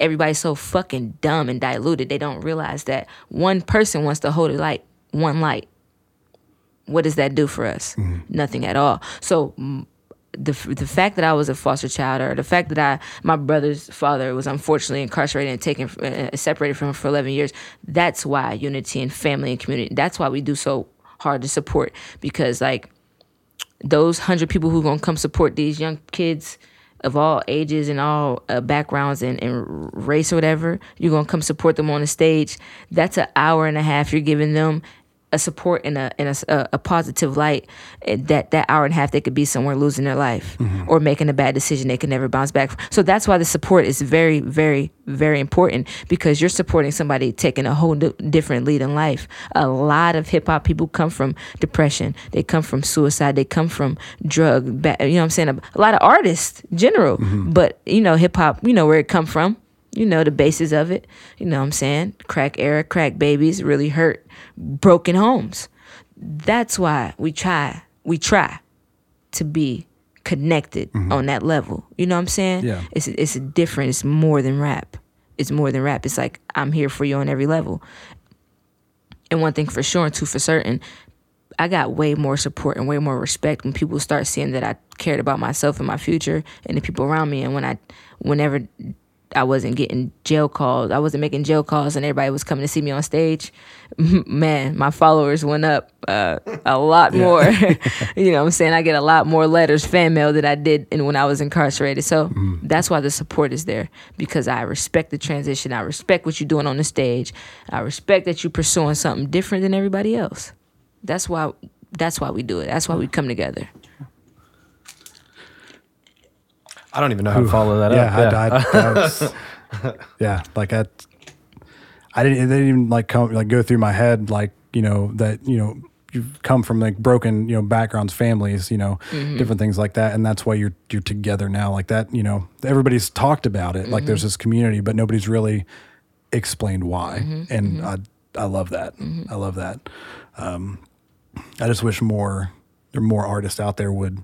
Everybody's so fucking dumb and diluted. They don't realize that one person wants to hold a light, one light. What does that do for us? Nothing at all. So, the the fact that I was a foster child, or the fact that I my brother's father was unfortunately incarcerated and taken uh, separated from him for eleven years. That's why unity and family and community. That's why we do so hard to support because like those hundred people who are gonna come support these young kids of all ages and all uh, backgrounds and, and race or whatever, you're gonna come support them on the stage. That's an hour and a half you're giving them a support in a in a, a- positive light. Eh, that that hour and a half they could be somewhere losing their life mm-hmm. or making a bad decision they can never bounce back. From. So that's why the support is very very very important because you're supporting somebody taking a whole di- different lead in life. A lot of hip hop people come from depression. They come from suicide. They come from drug. You know what I'm saying? A, a lot of artists, general. Mm-hmm. But you know, hip hop. You know where it come from. You know the basis of it. You know what I'm saying? Crack era, crack babies really hurt broken homes. That's why we try. We try to be connected mm-hmm. on that level. You know what I'm saying? Yeah. It's it's a different. It's more than rap. It's more than rap. It's like I'm here for you on every level. And one thing for sure, and two for certain, I got way more support and way more respect when people start seeing that I cared about myself and my future and the people around me. And when I, whenever I wasn't getting jail calls, I wasn't making jail calls, and everybody was coming to see me on stage. Man, my followers went up uh, a lot more. you know, what I'm saying I get a lot more letters, fan mail that I did in, when I was incarcerated. So that's why the support is there because I respect the transition. I respect what you're doing on the stage. I respect that you're pursuing something different than everybody else. That's why. That's why we do it. That's why we come together. I don't even know how to follow that yeah, up. I, I, that was- yeah, like I, I didn't, it didn't even like come like go through my head like you know that you know you've come from like broken you know backgrounds, families, you know, mm-hmm. different things like that, and that's why you're you're together now like that. You know, everybody's talked about it like there's mm-hmm. this community, but nobody's really explained why, mm-hmm. and I I love that. I love that. Um, I just wish more there are more artists out there would.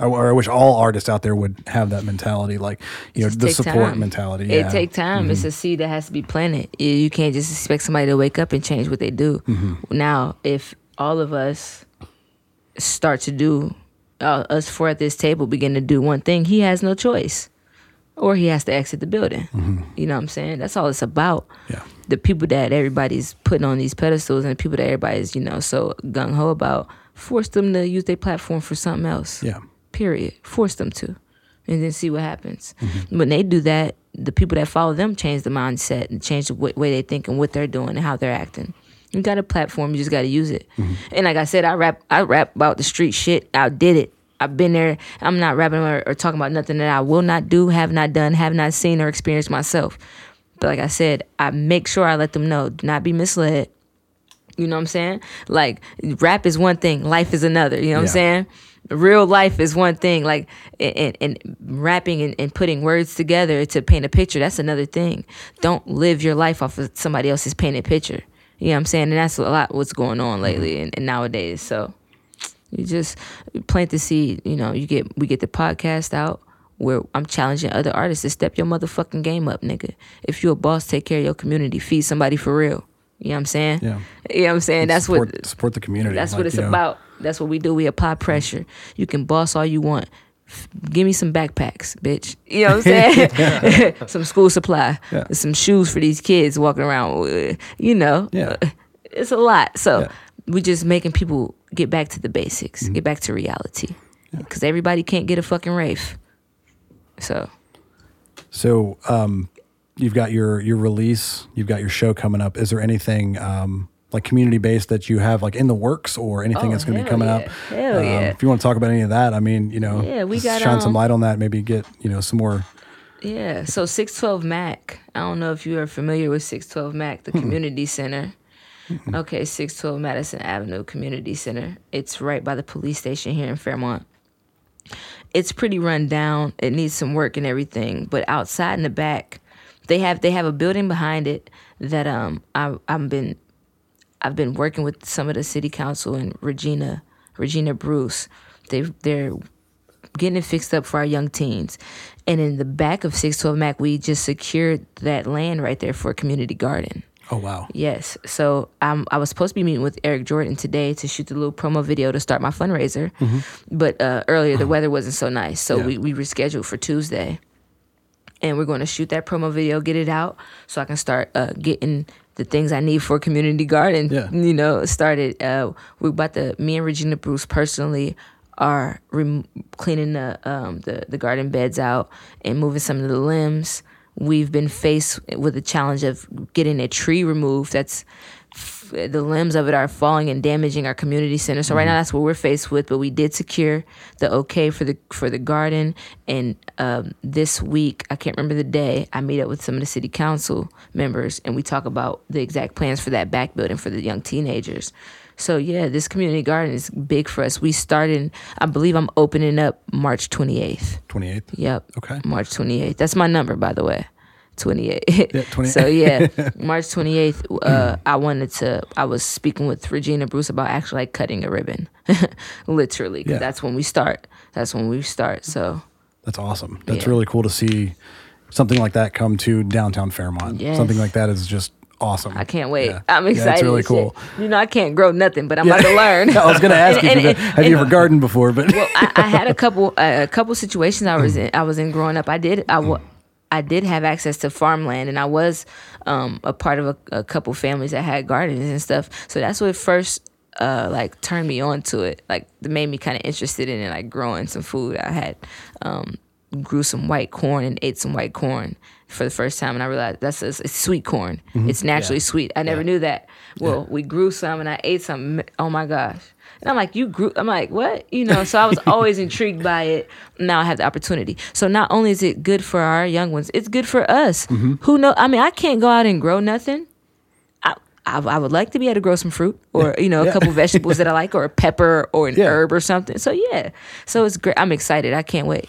I- Or I wish all artists out there would have that mentality, like you know, the support time. mentality. It yeah. take time. It's mm-hmm. a seed that has to be planted. You, can't just expect somebody to wake up and change what they do. Mm-hmm. Now, if all of us start to do, uh, us four at this table begin to do one thing, he has no choice, or he has to exit the building. Mm-hmm. You know what I'm saying? That's all it's about. Yeah. The people that everybody's putting on these pedestals and the people that everybody's you know so gung ho about, force them to use their platform for something else Yeah. Period. Force them to, and then see what happens. Mm-hmm. When they do that, the people that follow them change the mindset and change the w- way they think and what they're doing and how they're acting. You got a platform, you just got to use it. Mm-hmm. And like I said, I rap, I rap about the street shit. I did it. I've been there. I'm not rapping or, or talking about nothing that I will not do, have not done, have not seen or experienced myself. But like I said, I make sure I let them know, do not be misled. You know what I'm saying? Like rap is one thing, life is another. You know what I'm saying? Real life is one thing. Like and, and, and rapping and, and putting words together to paint a picture, that's another thing. Don't live your life off of somebody else's painted picture. You know what I'm saying? And that's a lot what's going on mm-hmm. lately and, and nowadays. So you just plant the seed. You know, you get we get the podcast out where I'm challenging other artists to step your motherfucking game up, nigga. If you're a boss, take care of your community. Feed somebody for real. You know what I'm saying? Yeah. You know what I'm saying? That's support, what support the community. that's like, what it's you know. That's what we do. We apply pressure. You can boss all you want. F- Give me some backpacks, bitch. You know what I'm saying? some school supply, Yeah. some shoes for these kids walking around. You know, Yeah. it's a lot. So Yeah. we just making people get back to the basics, Mm-hmm. get back to reality, because everybody can't get a fucking Wraith. So So, um, you've got your your release, you've got your show coming up. Is there anything um, like community based that you have like in the works, or anything Oh, that's going to be coming yeah. up? Hell Um, yeah. If you want to talk about any of that, I mean, you know, Yeah, we got, shine some um, light on that. Maybe get you know some more. Yeah, so 612 Mac. I don't know if you are familiar with 612 Mac, the community center. Okay, 612 Madison Avenue Community Center. It's right by the police station here in Fairmont. It's pretty run down. It needs some work and everything, but outside in the back, they have they have a building behind it that um I I've been I've been working with some of the city council and Regina Regina Bruce. They they're getting it fixed up for our young teens. And in the back of 612 Mac, we just secured that land right there for a community garden. Oh wow. Yes. So um, I was supposed to be meeting with Eric Jordan today to shoot the little promo video to start my fundraiser. But uh, earlier, the weather wasn't so nice. So Yeah. we, we rescheduled for Tuesday. And we're going to shoot that promo video, get it out so I can start uh, getting the things I need for a community garden, Yeah. you know, started. Uh, we're about to, me and Regina Bruce personally are rem- cleaning the, um, the, the garden beds out and moving some of the limbs. We've been faced with the challenge of getting a tree removed that's the limbs of it are falling and damaging our community center. So right now that's what we're faced with. But we did secure the okay for the for the garden. And um, this week, I can't remember the day, I meet up with some of the city council members and we talk about the exact plans for that back building for the young teenagers. So yeah, this community garden is big for us. We started, I believe I'm opening up March 28th. Twenty eighth. Yep. Okay. March 28th. That's my number, by the way. 28. Yeah, 28. so yeah, March 28th. Uh, I wanted to. I was speaking with Regina Bruce about actually like cutting a ribbon, literally. 'cause Yeah. That's when we start. That's when we start. So That's awesome. That's Yeah. really cool to see something like that come to downtown Fairmont. Yes. Something like that is just awesome. I can't wait. Yeah. I'm Yeah, excited. it's really cool. You know, I can't grow nothing, but I'm about to learn. I was going to ask you, And- you and- have you ever gardened before? But well, I, I had a couple uh, a couple situations I was in. I was in growing up. I did I I did have access to farmland, and I was um, a part of a, a couple families that had gardens and stuff. So that's what first uh, like turned me on to it. Like that made me kind of interested in it, like growing some food. I had um, grew some white corn and ate some white corn for the first time, and I realized that's a, it's sweet corn. It's naturally sweet. I never knew that. Well, we grew some, and I ate some. Oh my gosh. And I'm like, you grew. I'm like, what? You know. So I was always intrigued by it. Now I have the opportunity. So not only is it good for our young ones, it's good for us. Mm-hmm. Who know? I mean, I can't go out and grow nothing. I, I, I would like to be able to grow some fruit or you know a couple vegetables that I like or a pepper or an Yeah. herb or something. So yeah, so it's great. I'm excited. I can't wait.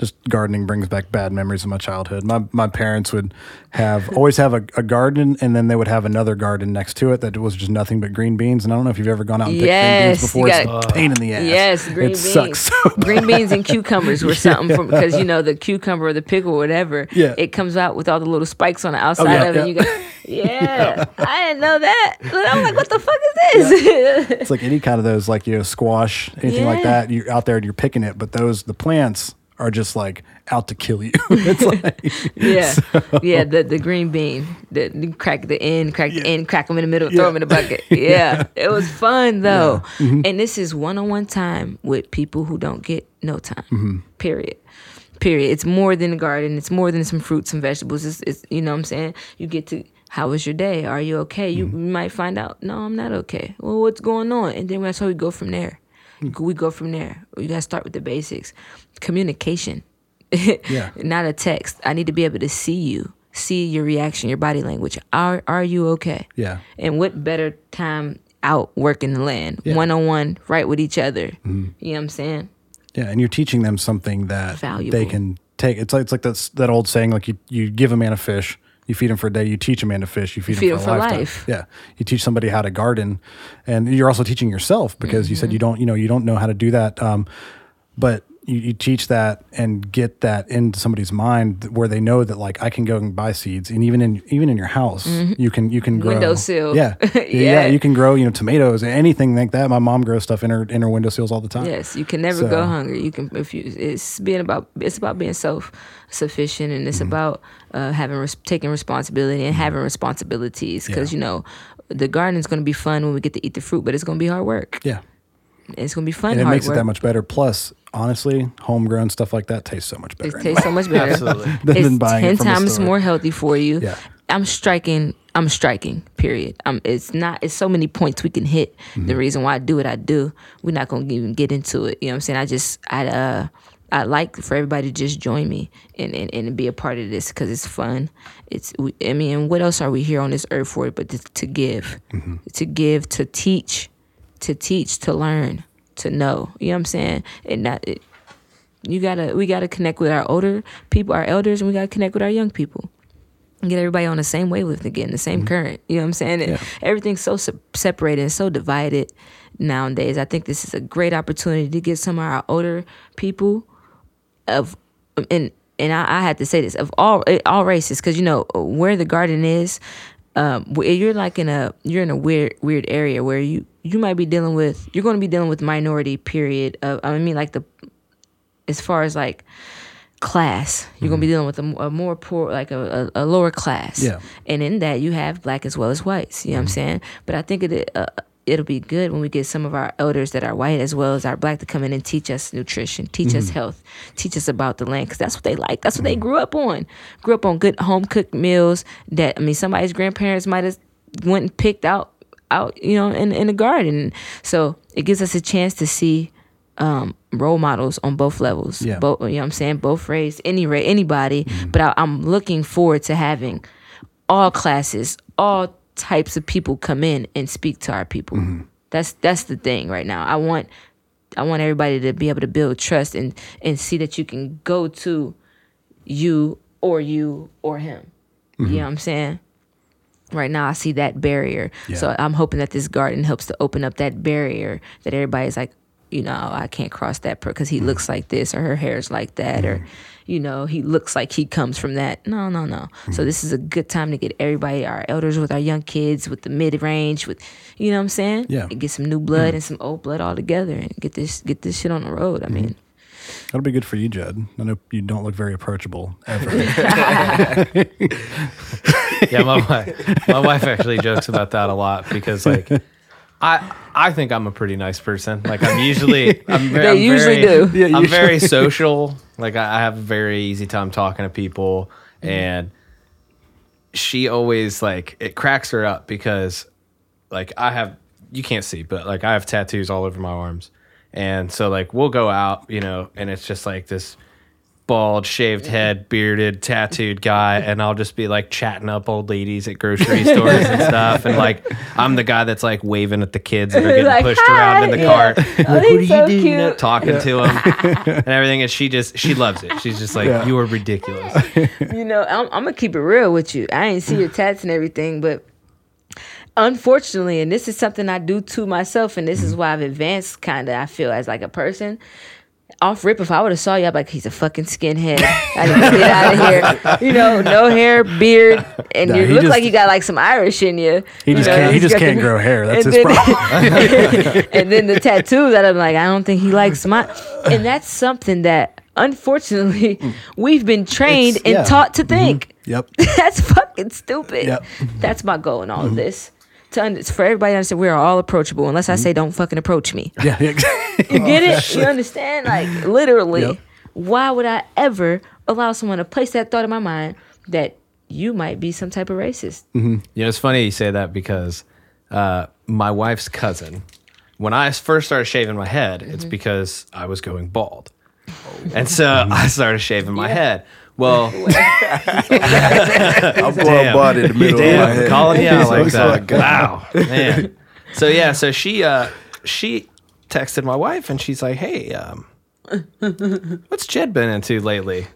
Just gardening brings back bad memories of my childhood. My my parents would have always have a, a garden, and then they would have another garden next to it that was just nothing but green beans. And I don't know if you've ever gone out and picked Yes, green beans before. you It's gotta- a pain in the ass. Yes, green it beans. sucks so green beans and cucumbers were something from because you know the cucumber or the pickle or whatever. Yeah. it comes out with all the little spikes on the oh, outside yeah, of it. yeah. And you go, yeah, I didn't know that. I'm like, what the fuck is this? It's like any kind of those, like you know, squash, anything like that. You're out there and you're picking it, but those the plants are just like out to kill you. it's like yeah, yeah. The the green bean, the you crack the end, crack the end, crack them in the middle, throw them in the bucket. Yeah, it was fun though. Mm-hmm. And this is one on one time with people who don't get no time. Mm-hmm. Period. Period. It's more than a garden. It's more than some fruits and vegetables. It's, it's you know what I'm saying. You get to how was your day? Are you okay? You Mm-hmm. might find out. No, I'm not okay. Well, what's going on? And then that's how we go from there. We go from there. You gotta start with the basics. Communication. Yeah. not a text. I need to be able to see you, see your reaction, your body language. Are are you okay? Yeah. And what better time out working the land, one on one, right with each other. Mm-hmm. You know what I'm saying? Yeah, and you're teaching them something that Valuable. they can take. It's like it's like that's that old saying, like you you give a man a fish, you feed him for a day. You teach a man to fish, you feed, feed him for, him a for lifetime. life. Yeah, you teach somebody how to garden, and you're also teaching yourself because you Mm-hmm. said you don't you know you don't know how to do that. Um, but you, you teach that and get that into somebody's mind where they know that like I can go and buy seeds, and even in even in your house you can you can grow Windowsill. Yeah, yeah, Mm-hmm. Yeah. you can grow you know tomatoes, and anything like that. My mom grows stuff in her in her windowsills all the time. Yes, you can never So- go hungry. You can if you it's being about it's about being self sufficient and it's Mm-hmm. about uh, having res- taking responsibility and having responsibilities because Yeah. you know the garden's going to be fun when we get to eat the fruit, but it's going to be hard work. Yeah. It's going to be fun. and it hard makes work. it that much better. Plus, honestly, homegrown stuff like that tastes so much better. It tastes so much better. Absolutely. than, it's than buying ten it from a times store. more healthy for you. Yeah. I'm striking. I'm striking. Period. Um, it's not. It's so many points we can hit. Mm-hmm. The reason why I do what I do, we're not gonna even get into it. You know what I'm saying? I just, I, uh, I like for everybody to just join me and and, and be a part of this because it's fun. It's. we- I mean, what else are we here on this earth for? But to, to give, Mm-hmm. to give, to teach, to teach, to learn, to know. You know what I'm saying? And that. It, you gotta we gotta connect with our older people our elders and we gotta connect with our young people and get everybody on the same wavelength again the same current you know what i'm saying Yeah. everything's so se- separated and so divided nowadays i think this is a great opportunity to get some of our older people of and and I, I had to say this of all all races because you know where the garden is um, you're like in a you're in a weird weird area where you you might be dealing with you're going to be dealing with minority period of I mean like the as far as like class you're going to be mm-hmm. dealing with a more poor like a, a, a lower class. Yeah. and in that you have black as well as whites you know what i'm mm-hmm. saying? But i think it uh, it'll be good when we get some of our elders that are white as well as our black to come in and teach us nutrition teach us mm-hmm. health teach us about the land because that's what they like that's what they grew up on. Grew up on good home cooked meals that i mean somebody's grandparents might have went and picked out out you know in, in the garden so it gives us a chance to see um, role models on both levels. Yeah. Both, you know what I'm saying? Both race, any race, anybody. Mm-hmm. But I, I'm looking forward to having all classes, all types of people come in and speak to our people. Mm-hmm. That's that's the thing right now. I want I want everybody to be able to build trust and and see that you can go to you or you or him. You mm-hmm. know what I'm saying? Right now, I see that barrier. So I'm hoping that this garden helps to open up that barrier that everybody's like, you know, oh, I can't cross that because he mm. looks like this or her hair's like that or, mm. you know, he looks like he comes from that. No, no, no. So mm. this is a good time to get everybody, our elders with our young kids, with the mid range, with, you know what I'm saying? Yeah. And get some new blood and some old blood all together and get this get this shit on the road. I mm-hmm. mean, That'll be good for you, Jed. I know you don't look very approachable ever. yeah, my wife, my wife actually jokes about that a lot because like I I think I'm a pretty nice person. Like I'm usually I'm very, They I'm usually very- do. Yeah, I'm usually. very social. Like I, I have a very easy time talking to people, and she always like it cracks her up because like I have you can't see, but like I have tattoos all over my arms. And so like we'll go out, you know, and it's just like this bald, shaved head, bearded, tattooed guy, and I'll just be like chatting up old ladies at grocery stores and stuff. And like I'm the guy that's like waving at the kids that are getting Like, pushed around in the "Hi." cart. oh, he's so you doing? cute. Talking to them and everything, and she just she loves it. She's just like, Yeah. "You are ridiculous." you know, I'm, I'm gonna keep it real with you. I ain't see your tats and everything, but unfortunately, and this is something I do to myself, and this is mm-hmm. why I've advanced kind of. I feel as like a person. Off rip, if I would have saw you, I'd be like, he's a fucking skinhead. I need to get out of here. You know, no hair, beard, and Nah, you he look just- like you got like some Irish in you. He just You know, can't. He just got can't the- grow hair. That's his then- problem. and then the tattoo that I'm like, I don't think he likes my. And that's something that, unfortunately, mm. we've been trained It's- and yeah. taught to mm-hmm. think. Yep. That's fucking stupid. Yep. That's my goal in all of mm-hmm. this. To under, for everybody to understand, we are all approachable. Unless I say, mm-hmm. don't fucking approach me. Yeah. yeah. You get it? You understand? Like literally, Yep. why would I ever allow someone to place that thought in my mind that you might be some type of racist? Mm-hmm. You know, it's funny you say that because uh, my wife's cousin, when I first started shaving my head, it's mm-hmm. because I was going bald. And so I started shaving my head. Well, I'm going bald in the middle of my damn, head. calling you out like that. got- Wow, man. So yeah, so she uh, she texted my wife and she's like, "Hey, um, what's Jed been into lately?"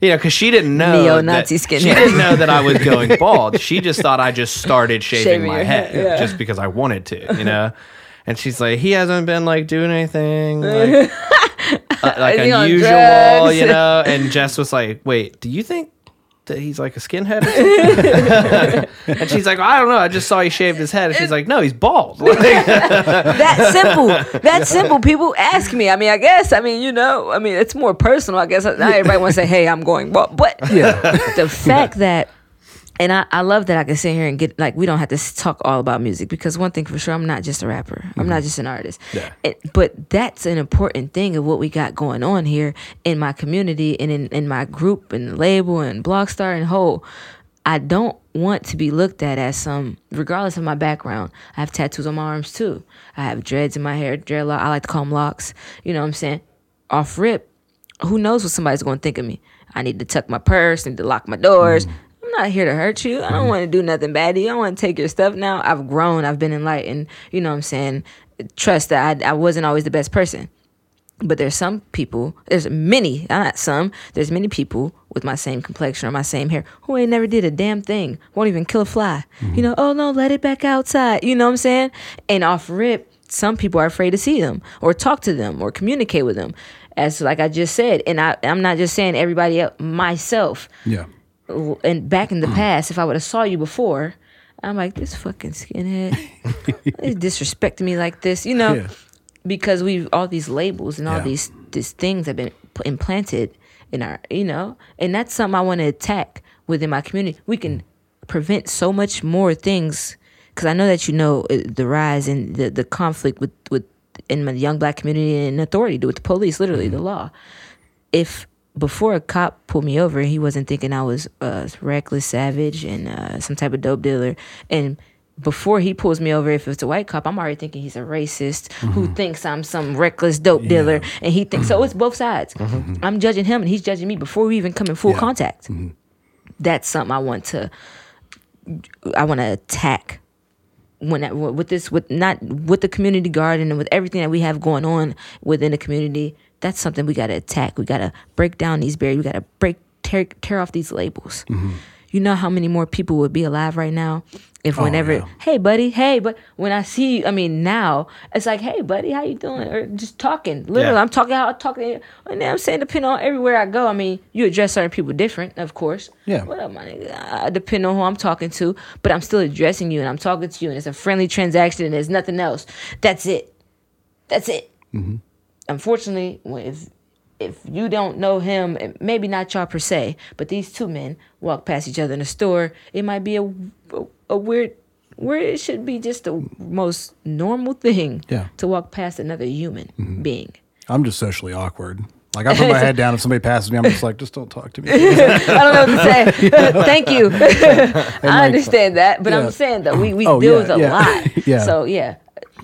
You know, because she didn't know Neo-Nazi that, skinhead. She didn't know that I was going bald. She just thought I just started shaving, Shaving my head, head, yeah. just because I wanted to. You know. And she's like, he hasn't been like doing anything like, uh, like Is he on unusual, you know. And Jess was like, "Wait, do you think that he's like a skinhead?" Or something? and she's like, "I don't know. I just saw he shaved his head." And she's like, "No, he's bald." That simple. That simple. People ask me. I mean, I guess. I mean, you know. I mean, it's more personal. I guess not everybody wants to say, "Hey, I'm going," but but the fact that. And I, I love that I can sit here and get like we don't have to talk all about music because one thing for sure I'm not just a rapper I'm not mm-hmm. just an artist Yeah. It- but that's an important thing of what we got going on here in my community and in, in my group and label and Blockstar and whole I don't want to be looked at as some, regardless of my background. I have tattoos on my arms too. I have dreads in my hair, dreadlock. I like to call them locks. You know what I'm saying? Off rip, who knows what somebody's going to think of me? I need to tuck my purse, need to lock my doors. I'm not here to hurt you. I don't want to do nothing bad to you. I don't want to take your stuff now. I've grown. I've been enlightened. You know what I'm saying? Trust that I, I wasn't always the best person. But there's some people, there's many, uh, not some, there's many people with my same complexion or my same hair who ain't never did a damn thing, won't even kill a fly. Mm-hmm. You know, oh no, let it back outside. You know what I'm saying? And off rip, some people are afraid to see them or talk to them or communicate with them. As like I just said, and I, I'm not just saying everybody else, myself Yeah. And back in the past, if I would have saw you before, I'm like, this fucking skinhead is disrespecting me like this, you know, Yeah. because we've all these labels and all Yeah. these these things have been implanted in our, you know, and that's something I want to attack within my community. We can prevent so much more things because I know that you know uh, the rise and the the conflict with with in the young black community and authority do with the police, literally the law. If before a cop pulled me over, he wasn't thinking I was a reckless savage and uh, some type of dope dealer. And before he pulls me over, if it's a white cop, I'm already thinking he's a racist who mm-hmm. thinks I'm some reckless dope dealer, and he thinks so. It's both sides. Mm-hmm. Mm-hmm. I'm judging him, and he's judging me before we even come in full Yeah. contact. That's something I want to. I want to attack when that, with this with not with the community garden and with everything that we have going on within the community that's something we got to attack. We got to break down these barriers. We got to break tear, tear off these labels. You know how many more people would be alive right now if whenever yeah. hey buddy hey but when i see you i mean now it's like hey buddy how you doing? Or just talking. Literally Yeah. i'm talking how i'm talking and then i'm saying depending on everywhere i go i mean you address certain people different of course. Yeah. what up my nigga? Uh, depending on who i'm talking to but i'm still addressing you and i'm talking to you and it's a friendly transaction and there's nothing else. That's it. That's it unfortunately if if you don't know him maybe not y'all per se but these two men walk past each other in the store it might be a, a, a weird where it should be just the most normal thing Yeah. to walk past another human mm-hmm. being I'm just socially awkward. Like I put my head down if somebody passes me, I'm just like, just don't talk to me. I don't know what to say. Thank you. I understand that, but Yeah. I'm saying that we, we Oh, deal yeah, with a lot. Yeah. So yeah.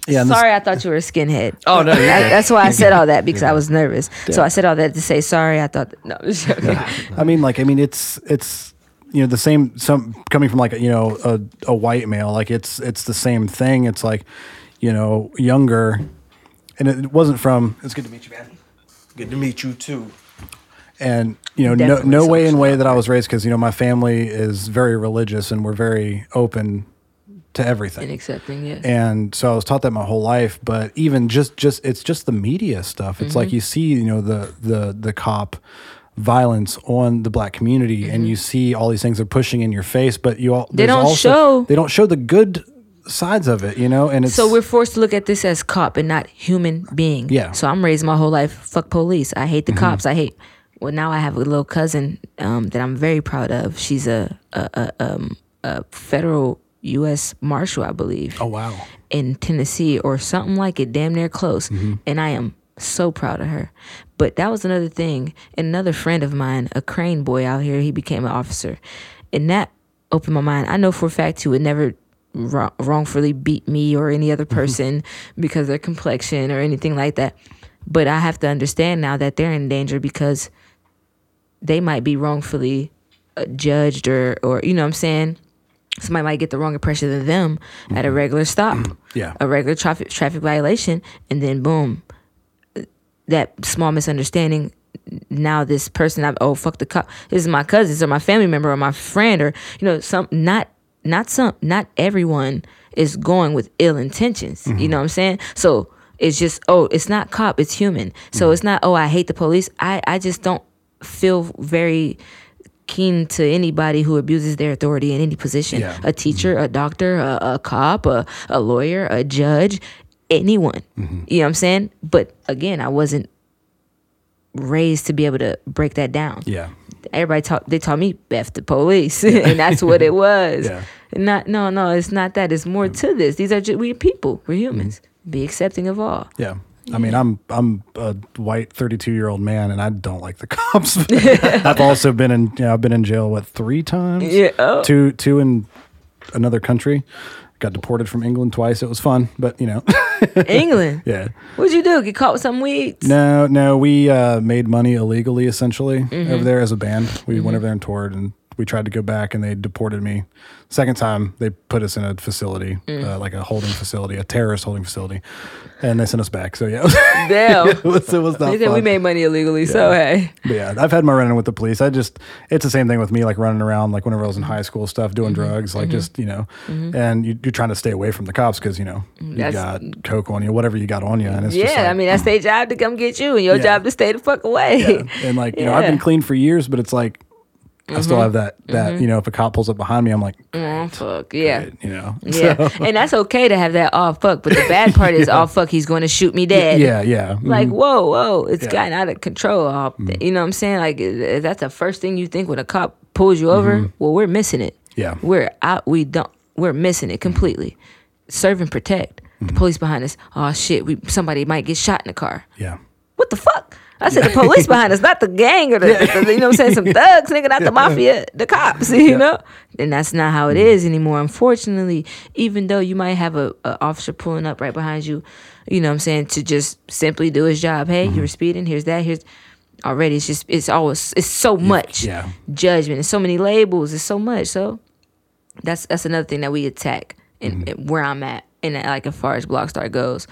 Yeah, and this- sorry, I thought you were a skinhead. Oh, no, you're That- good. that's why I said all that because I was nervous. So I said all that to say sorry. I thought no, I'm just joking. I mean, like, I mean, it's it's you know the same. Some coming from like you know a, a white male, like it's it's the same thing. It's like you know younger, and it wasn't from. It's good to meet you, man. Good to meet you too. And you know, Definitely no no way in way that I was raised because you know my family is very religious and we're very open to everything. and accepting, and so I was taught that my whole life. But even just just it's just the media stuff. It's Mm-hmm. like you see, you know, the the the cop violence on the black community, and you see all these things they're pushing in your face. But you all Mm-hmm. They don't also- show- they don't show the good sides of it, you know. And it's So we're forced to look at this as cop and not human being. Yeah. Mm-hmm. So I'm raised my whole life. Fuck police. I hate the cops. I hate. Well, now I have a little cousin um, that I'm very proud of. She's a a, a, um, a federal U.S. Marshal, I believe. oh wow, in Tennessee or something like it, damn near close. Mm-hmm. And I am so proud of her. But that was another thing. Another friend of mine, a crane boy out here, he became an officer. And that opened my mind. I know for a fact he would never wrong, wrongfully beat me or any other person because of their complexion or anything like that. But I have to understand now that they're in danger because they might be wrongfully uh, judged or, or, you know what I'm saying? Somebody might get the wrong impression of them at a mm-hmm. regular stop yeah, a regular traffic traffic violation, and then boom, that small misunderstanding. Now this person, I oh fuck the cop. This is my cousins or my family member or my friend or you know some not not some not everyone is going with ill intentions. You mm-hmm. know what I'm saying? So it's just oh it's not cop it's human. So mm-hmm. it's not oh I hate the police. I I just don't feel very keen to anybody who abuses their authority in any position. Yeah. a teacher a doctor a, a cop a, a lawyer a judge anyone. Mm-hmm. You know what i'm saying? But again i wasn't raised to be able to break that down. Yeah, everybody taught they taught me f the police and that's what it was. Yeah. not no no it's not that. It's more mm. to this. These are just we're people. We're humans. Mm-hmm. Be accepting of all. Yeah. I mean, I'm I'm a white 32 year old man, and I don't like the cops. I've also been in you know, I've been in jail what three times? Yeah, oh. two two in another country. Got deported from England twice. It was fun, but you know, england yeah. what'd you do get caught with some weeds No, no, we uh, made money illegally essentially Mm-hmm. over there as a band. We went over there and toured, and we tried to go back, and they deported me. Second time, they put us in a facility, Mm. uh, like a holding facility, a terrorist holding facility, and they sent us back. So yeah, damn it was, it was not they said we made money illegally so hey But yeah, I've had my run in with the police. I just, it's the same thing with me, like running around, like whenever I was in high school, stuff, doing Mm-hmm. drugs, like just, you know, and you, you're trying to stay away from the cops because, you know, you That's- got coke on you, whatever you got on you. And it's just Yeah, like, I mean that's their job to come get you, and your Yeah. job to stay the fuck away. yeah. And like, you know, I've been clean for years, but it's like, I still mm-hmm. have that that mm-hmm. you know if a cop pulls up behind me, I'm like, Oh fuck yeah. you know, Yeah, and that's okay to have that all fuck, but the bad part is all oh, fuck. He's going to shoot me dead. yeah, yeah, mhm. Like whoa, whoa, it's Yeah. gotten out of control. Uh, mm-hmm. all- You know what I'm saying? Like that's the first thing you think when a cop pulls you over, well, we're missing it. Yeah. we're out. We don't. We're missing it completely. Serve and protect. The police behind us. Oh shit, we somebody might get shot in the car. yeah. What the fuck? I said the police behind us, not the gang or the, the- you know what I'm saying, some thugs, nigga, not the mafia, the cops, you know? And that's not how it is anymore, unfortunately. Even though you might have a, a officer pulling up right behind you, you know what I'm saying, to just simply do his job. Hey, you were speeding, here's that, here's already it's just it's always it's so much yeah. judgment, it's so many labels, it's so much. So that's that's another thing that we attack and Mm-hmm. and where I'm at and like as far as Blockstar goes.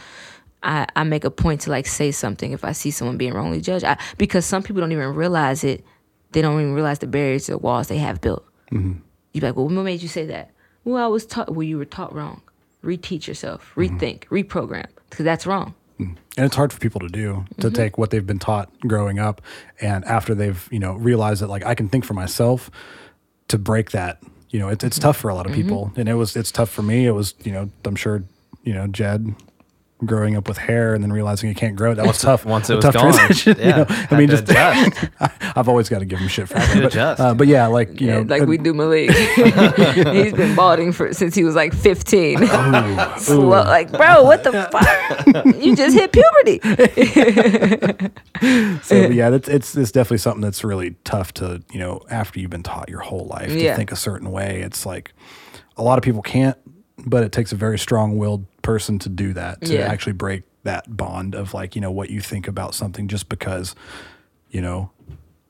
I, I make a point to like say something if I see someone being wrongly judged. I, because some people don't even realize it. They don't even realize the barriers to the walls they have built. Mm-hmm. You be like, well, what made you say that? Well, I was taught. Well, you were taught wrong. Reteach yourself. Mm-hmm. Rethink. Reprogram. Because that's wrong. and it's hard for people to do to take what they've been taught growing up and after they've you know realized that like i can think for myself to break that you know it's, it's tough for a lot of people and it was it's tough for me it was you know i'm sure you know jed growing up with hair and then realizing you can't grow it that was tough Once it a was tough gone, transition, you yeah, know? i mean just adjust. i've always got to give him shit for that but, adjust. uh, but yeah like you Yeah, know like uh, we do Malik. He's been balding for since he was like 15. Slow, like, bro, what the fuck? you just hit puberty. So yeah, it's, it's it's definitely something that's really tough to you know after you've been taught your whole life to Yeah. think a certain way. It's like a lot of people can't, but it takes a very strong-willed person to do that to Yeah. actually break that bond of like you know what you think about something just because you know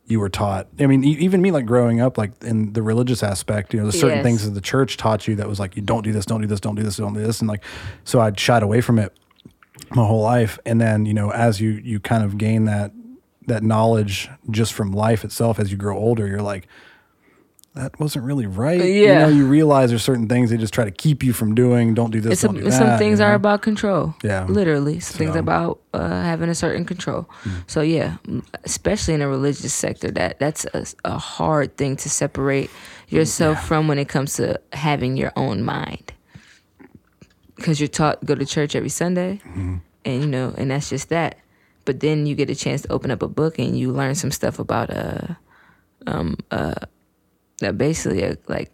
you were taught. I mean, even me, like growing up, like in the religious aspect, you know, there's certain Yes. things that the church taught you that was like, you don't do this, don't do this, don't do this, don't do this, and like, so I'd shied away from it my whole life, and then you know, as you you kind of gain that that knowledge just from life itself, as you grow older, you're like. That wasn't really right. Yeah. You know, you realize there's certain things they just try to keep you from doing. Don't do this. It's don't do that. some things you are about control. Yeah. Literally. Some things So- about uh, having a certain control. So, yeah, especially in a religious sector, that that's a, a hard thing to separate yourself from when it comes to having your own mind. Because you're taught to go to church every Sunday, and you know, and that's just that. But then you get a chance to open up a book and you learn some stuff about uh, um, uh, basically uh, like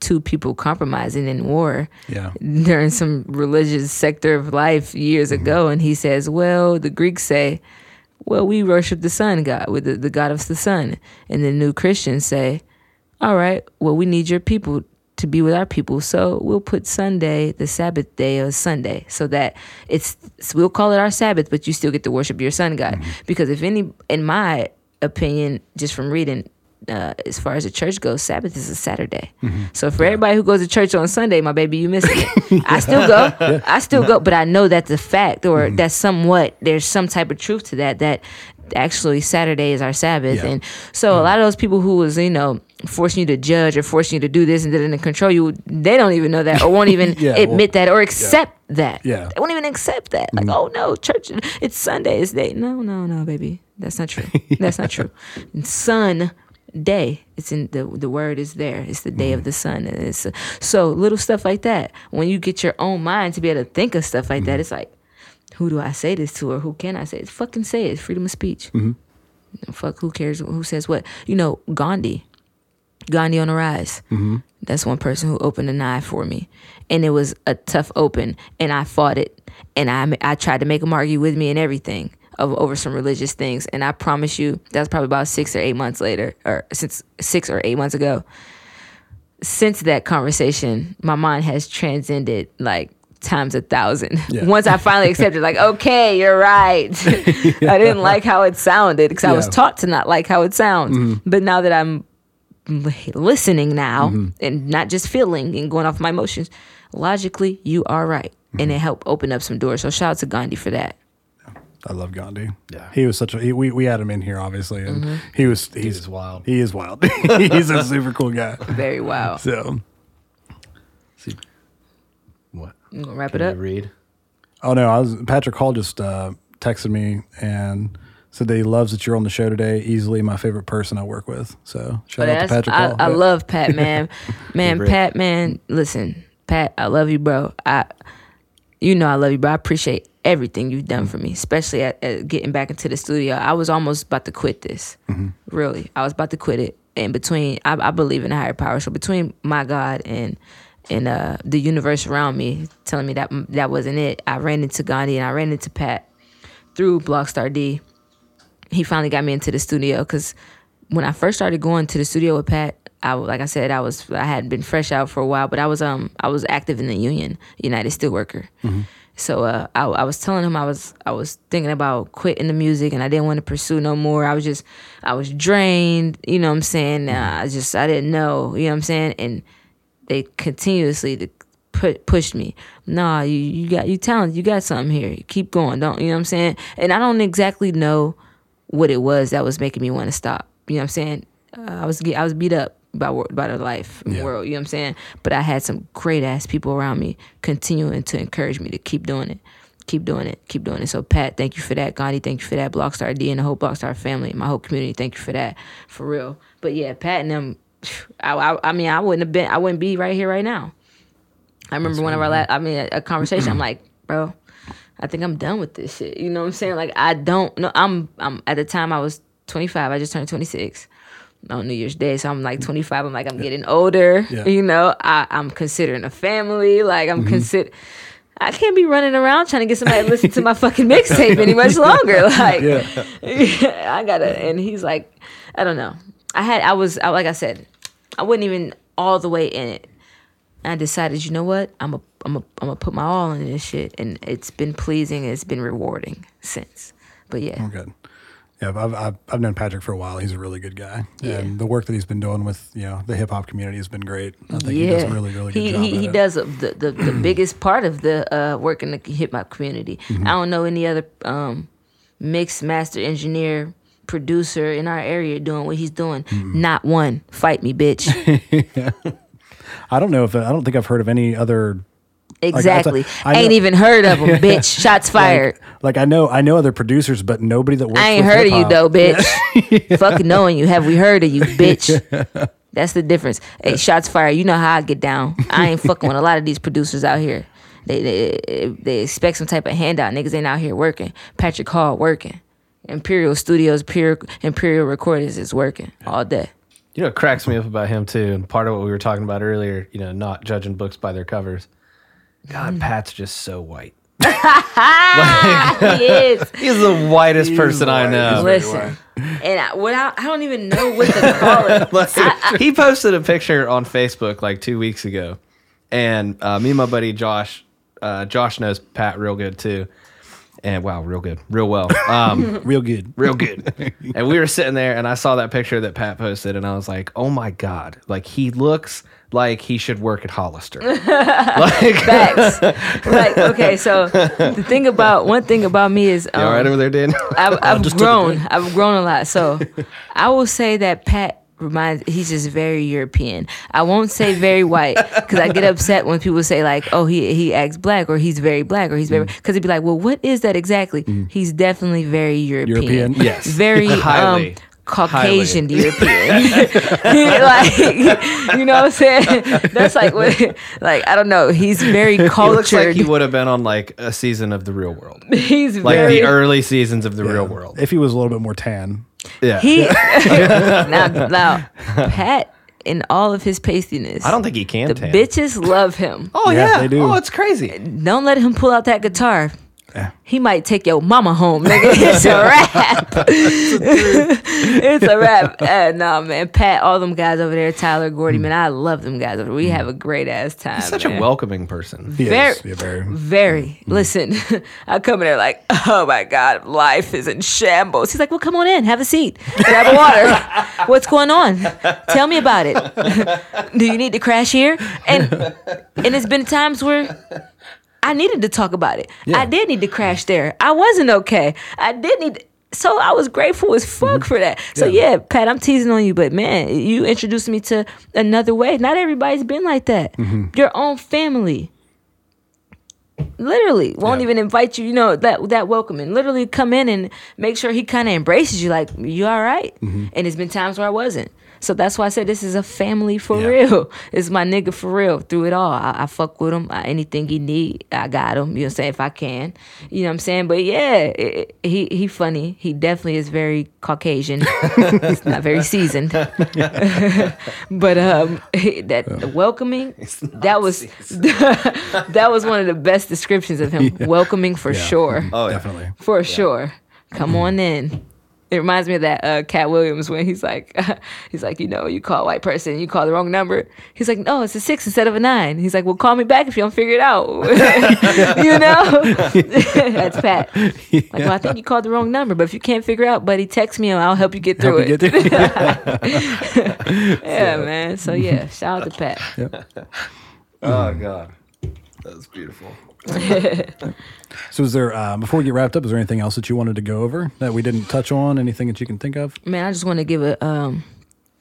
two people compromising in war Yeah. during some religious sector of life years ago, and he says, "Well, the Greeks say, well, we worship the sun god with the, the god of the sun," and the new Christians say, "All right, well, we need your people." To be with our people, so we'll put Sunday, the Sabbath day, as Sunday, so that it's we'll call it our Sabbath, but you still get to worship your sun god. Because if any, in my opinion, just from reading, uh, as far as the church goes, Sabbath is a Saturday. Mm-hmm. So for everybody who goes to church on Sunday, my baby, you missing it. I still go. I still go, but I know that's a fact, or mm-hmm. that's somewhat. There's some type of truth to that. That actually Saturday is our Sabbath, Yeah. and so a mm-hmm. lot of those people who was you know forcing you to judge or forcing you to do this and didn't control you, they don't even know that or won't even Yeah, well, admit that or accept that. Yeah. They won't even accept that. Like, oh no, church, it's Sunday, it's day. No, no, no, baby, that's not true. That's not true. Sun day. It's in the the word is there. It's the day of mm-hmm. the sun. And it's so little stuff like that. When you get your own mind to be able to think of stuff like that, mm-hmm. it's like, who do I say this to or who can I say it? Fucking say it. Freedom of speech. Mm-hmm. Fuck, who cares who says what? You know, Gandhi. Gandhi on the rise. That's one person who opened an eye for me, and it was a tough open, and I fought it, and I I tried to make him argue with me and everything of over some religious things, and I promise you that's probably about six or eight months later, or since six or eight months ago. Since that conversation, my mind has transcended like times a thousand. Yeah. Once I finally accepted, like, okay, you're right. I didn't like how it sounded because I was taught to not like how it sounds. Mm-hmm. But now that I'm listening now mm-hmm. and not just feeling and going off my emotions, logically, you are right. And mm-hmm. it helped open up some doors. So shout out to Gandhi for that. I love Gandhi. Yeah. he was such a. He, we we had him in here obviously, and he was he's is wild. He is wild. he's a super cool guy. Very wild. So, See, What? You gonna wrap it Can you up? read? oh no, I was Patrick Hall just uh, texted me and said that he loves that you're on the show today. Easily my favorite person I work with. So shout But out to Patrick. I, Hall. I Yeah. love Pat, man. man, Pat, man. Listen, Pat, I love you, bro. I, you know, I love you, bro. I appreciate everything you've done for me, especially at, at getting back into the studio. I was almost about to quit this. Really, I was about to quit it. And between, I, I believe in a higher power. So between my God and and uh, the universe around me telling me that that wasn't it, I ran into Gandhi and I ran into Pat through Blockstar D he finally got me into the studio because when I first started going to the studio with Pat, I like I said I was I hadn't been fresh out for a while, but I was um I was active in the union, United Steelworker. So uh, I, I was telling him I was I was thinking about quitting the music and I didn't want to pursue no more. I was just I was drained, you know what I'm saying. Uh, I just I didn't know, you know what I'm saying, and they continuously to put pushed me. Nah, you you got you talented, you got something here. Keep going, don't you know what I'm saying? And I don't exactly know what it was that was making me want to stop. You know what I'm saying? Uh, I was I was beat up by by the life Yeah. world. You know what I'm saying? But I had some great ass people around me continuing to encourage me to keep doing it. Keep doing it. Keep doing it. So Pat, thank you for that. Gandhi, thank you for that. Blockstar D and the whole Blockstar family, my whole community, thank you for that. For real. But yeah, Pat and them. I, I, I mean, I wouldn't have been. I wouldn't be right here right now. I remember one of our last. I mean, a, a conversation. I'm like, bro, I think I'm done with this shit. You know what I'm saying? Like, I don't know. I'm. I'm at the time I was 25. I just turned 26 on New Year's Day. So I'm like mm. 25. I'm like, I'm getting older. Yeah. You know, I, I'm considering a family. Like, I'm mm-hmm. consider. I can't be running around trying to get somebody to listen to my fucking mixtape any much longer. Like, I gotta. And he's like, I don't know. I had. I was. I, like I said, I wasn't even all the way in it. And I decided, you know what? I'm a, I'm a, I'm gonna put my all in this shit, and it's been pleasing. It's been rewarding since. But yeah, Oh, good. Yeah, I've, I've I've known Patrick for a while. He's a really good guy, Yeah. and the work that he's been doing with you know the hip hop community has been great. I think he does a really really good he, job. He, he does a, the, the, the biggest part of the uh, work in the hip hop community. Mm-hmm. I don't know any other um, mix master engineer producer in our area doing what he's doing. Mm-hmm. Not one. Fight me, bitch. I don't know if I don't think I've heard of any other. Exactly. I know- Ain't even heard of him, bitch. Shots fired. Like, like I know I know other producers, but nobody that works. I ain't with heard of you though, bitch. Fucking knowing you. Have we heard of you, bitch? That's the difference. Hey, shots fired. You know how I get down. I ain't fucking with a lot of these producers out here. They they they expect some type of handout. Niggas ain't out here working. Patrick Hall working. Imperial Studios, Imperial, Imperial Recordings is working all day. You know, what cracks me up about him too, and part of what we were talking about earlier. You know, not judging books by their covers. God, Pat's just so white. he is. He's the whitest person I know. Listen, and I, what I, I don't even know what to call it. Like, he posted a picture on Facebook like two weeks ago, and uh, me and my buddy Josh, uh, Josh knows Pat real good too, and wow, real good, real well, um, Real good. real good. and we were sitting there, and I saw that picture that Pat posted, and I was like, oh my god, like he looks like he should work at Hollister. like, Facts. like okay, so the thing about one thing about me is um, all right over there, Dan? I've, I've grown. I've grown a lot. So I will say that Pat reminds. He's just very European. I won't say very white because I get upset when people say like, "Oh, he he acts black" or "He's very black" or "He's very." Because it'd be like, "Well, what is that exactly?" He's definitely very European. European? Yes. Very Highly. um, Caucasian European. like, you know what I'm saying? That's like what, like I don't know. He's very he looks cultured. like he would have been on like a season of The Real World, He's like very the early seasons of The Real World. If he was a little bit more tan, Yeah, He now, now Pat in all of his pastiness. I don't think he can. the tan. bitches love him. Oh Yeah, yeah, they do. Oh, it's crazy. Don't let him pull out that guitar. He might take your mama home, nigga. It's a rap. it's a rap. Uh, no, man. Pat, all them guys over there, Tyler, Gordy, hmm. man, I love them guys. over there. We hmm. have a great ass time. He's such man. a welcoming person. he Very-. Yeah, very. Very. Hmm. Listen, I come in there like, oh my God, life is in shambles. He's like, well, come on in, have a seat, grab a water. What's going on? Tell me about it. Do you need to crash here? And and it's been times where I needed to talk about it. I did need to crash there. I wasn't okay. I did need. so I was grateful as fuck for that. So yeah. Pat, I'm teasing on you, but man, you introduced me to another way. Not everybody's been like that. Your own family. literally won't Yeah. even invite you you know that that welcoming literally come in and make sure he kind of embraces you like you all right? Mm-hmm. and it's been times where i wasn't so that's why i said this is a family for Yeah. real. It's my nigga for real. Through it all i, I fuck with him. I, anything he need i got him. You know what i'm saying? If i can you know what i'm saying? But yeah it, it- he he funny. He definitely is very caucasian. He's not very seasoned. But um that welcoming that was that was one of the best descriptions of him. Welcoming for Yeah. sure. Oh. Definitely. for sure. Come on in it reminds me of that uh, Katt Williams when he's like, he's like, you know, you call a white person, you call the wrong number. He's like, no, it's a six instead of a nine. He's like, well, call me back if you don't figure it out. you know, that's Pat. Like, well, I think you called the wrong number, but if you can't figure it out, buddy, text me and I'll help you get through Help it. get there. yeah, man. So yeah, shout out to Pat. Oh God, that was beautiful. So, is there uh, before we get wrapped up? Is there anything else that you wanted to go over that we didn't touch on? Anything that you can think of? Man, I just want to give a um,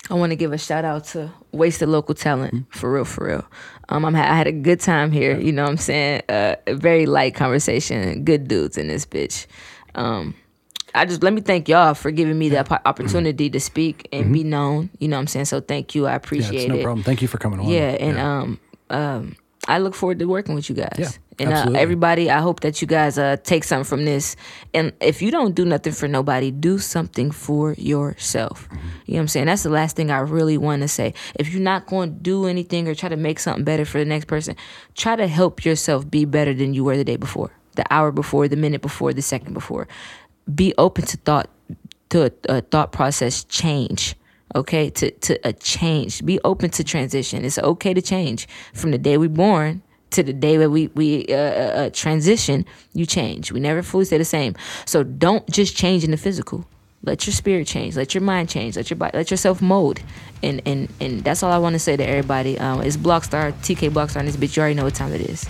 I want to give a shout out to Wasted Local Talent for real, for real. Um, I'm ha- I had a good time here. You know what I'm saying? Uh, a very light conversation. Good dudes in this bitch. Um, I just let me thank y'all for giving me that po- opportunity to speak and be known. You know what I'm saying? So thank you. I Yeah, appreciate it's no it. problem. Thank you for coming on. Yeah, and um, um, I look forward to working with you guys. Yeah, and uh, everybody, I hope that you guys uh take something from this. And if you don't do nothing for nobody, do something for yourself. Mm-hmm. You know what I'm saying? That's the last thing I really want to say. If you're not going to do anything or try to make something better for the next person, try to help yourself be better than you were the day before, the hour before, the minute before, the second before. Be open to thought to a, a thought process change okay to to a change be open to transition it's okay to change from the day we born to the day where we we uh, uh, uh, transition you change. We never fully stay the same. So don't just change in the physical. Let your spirit change. Let your mind change. Let your body let yourself mold. And and and that's all i want to say to everybody. Um it's blockstar tk blockstar and this bitch. You already know what time it is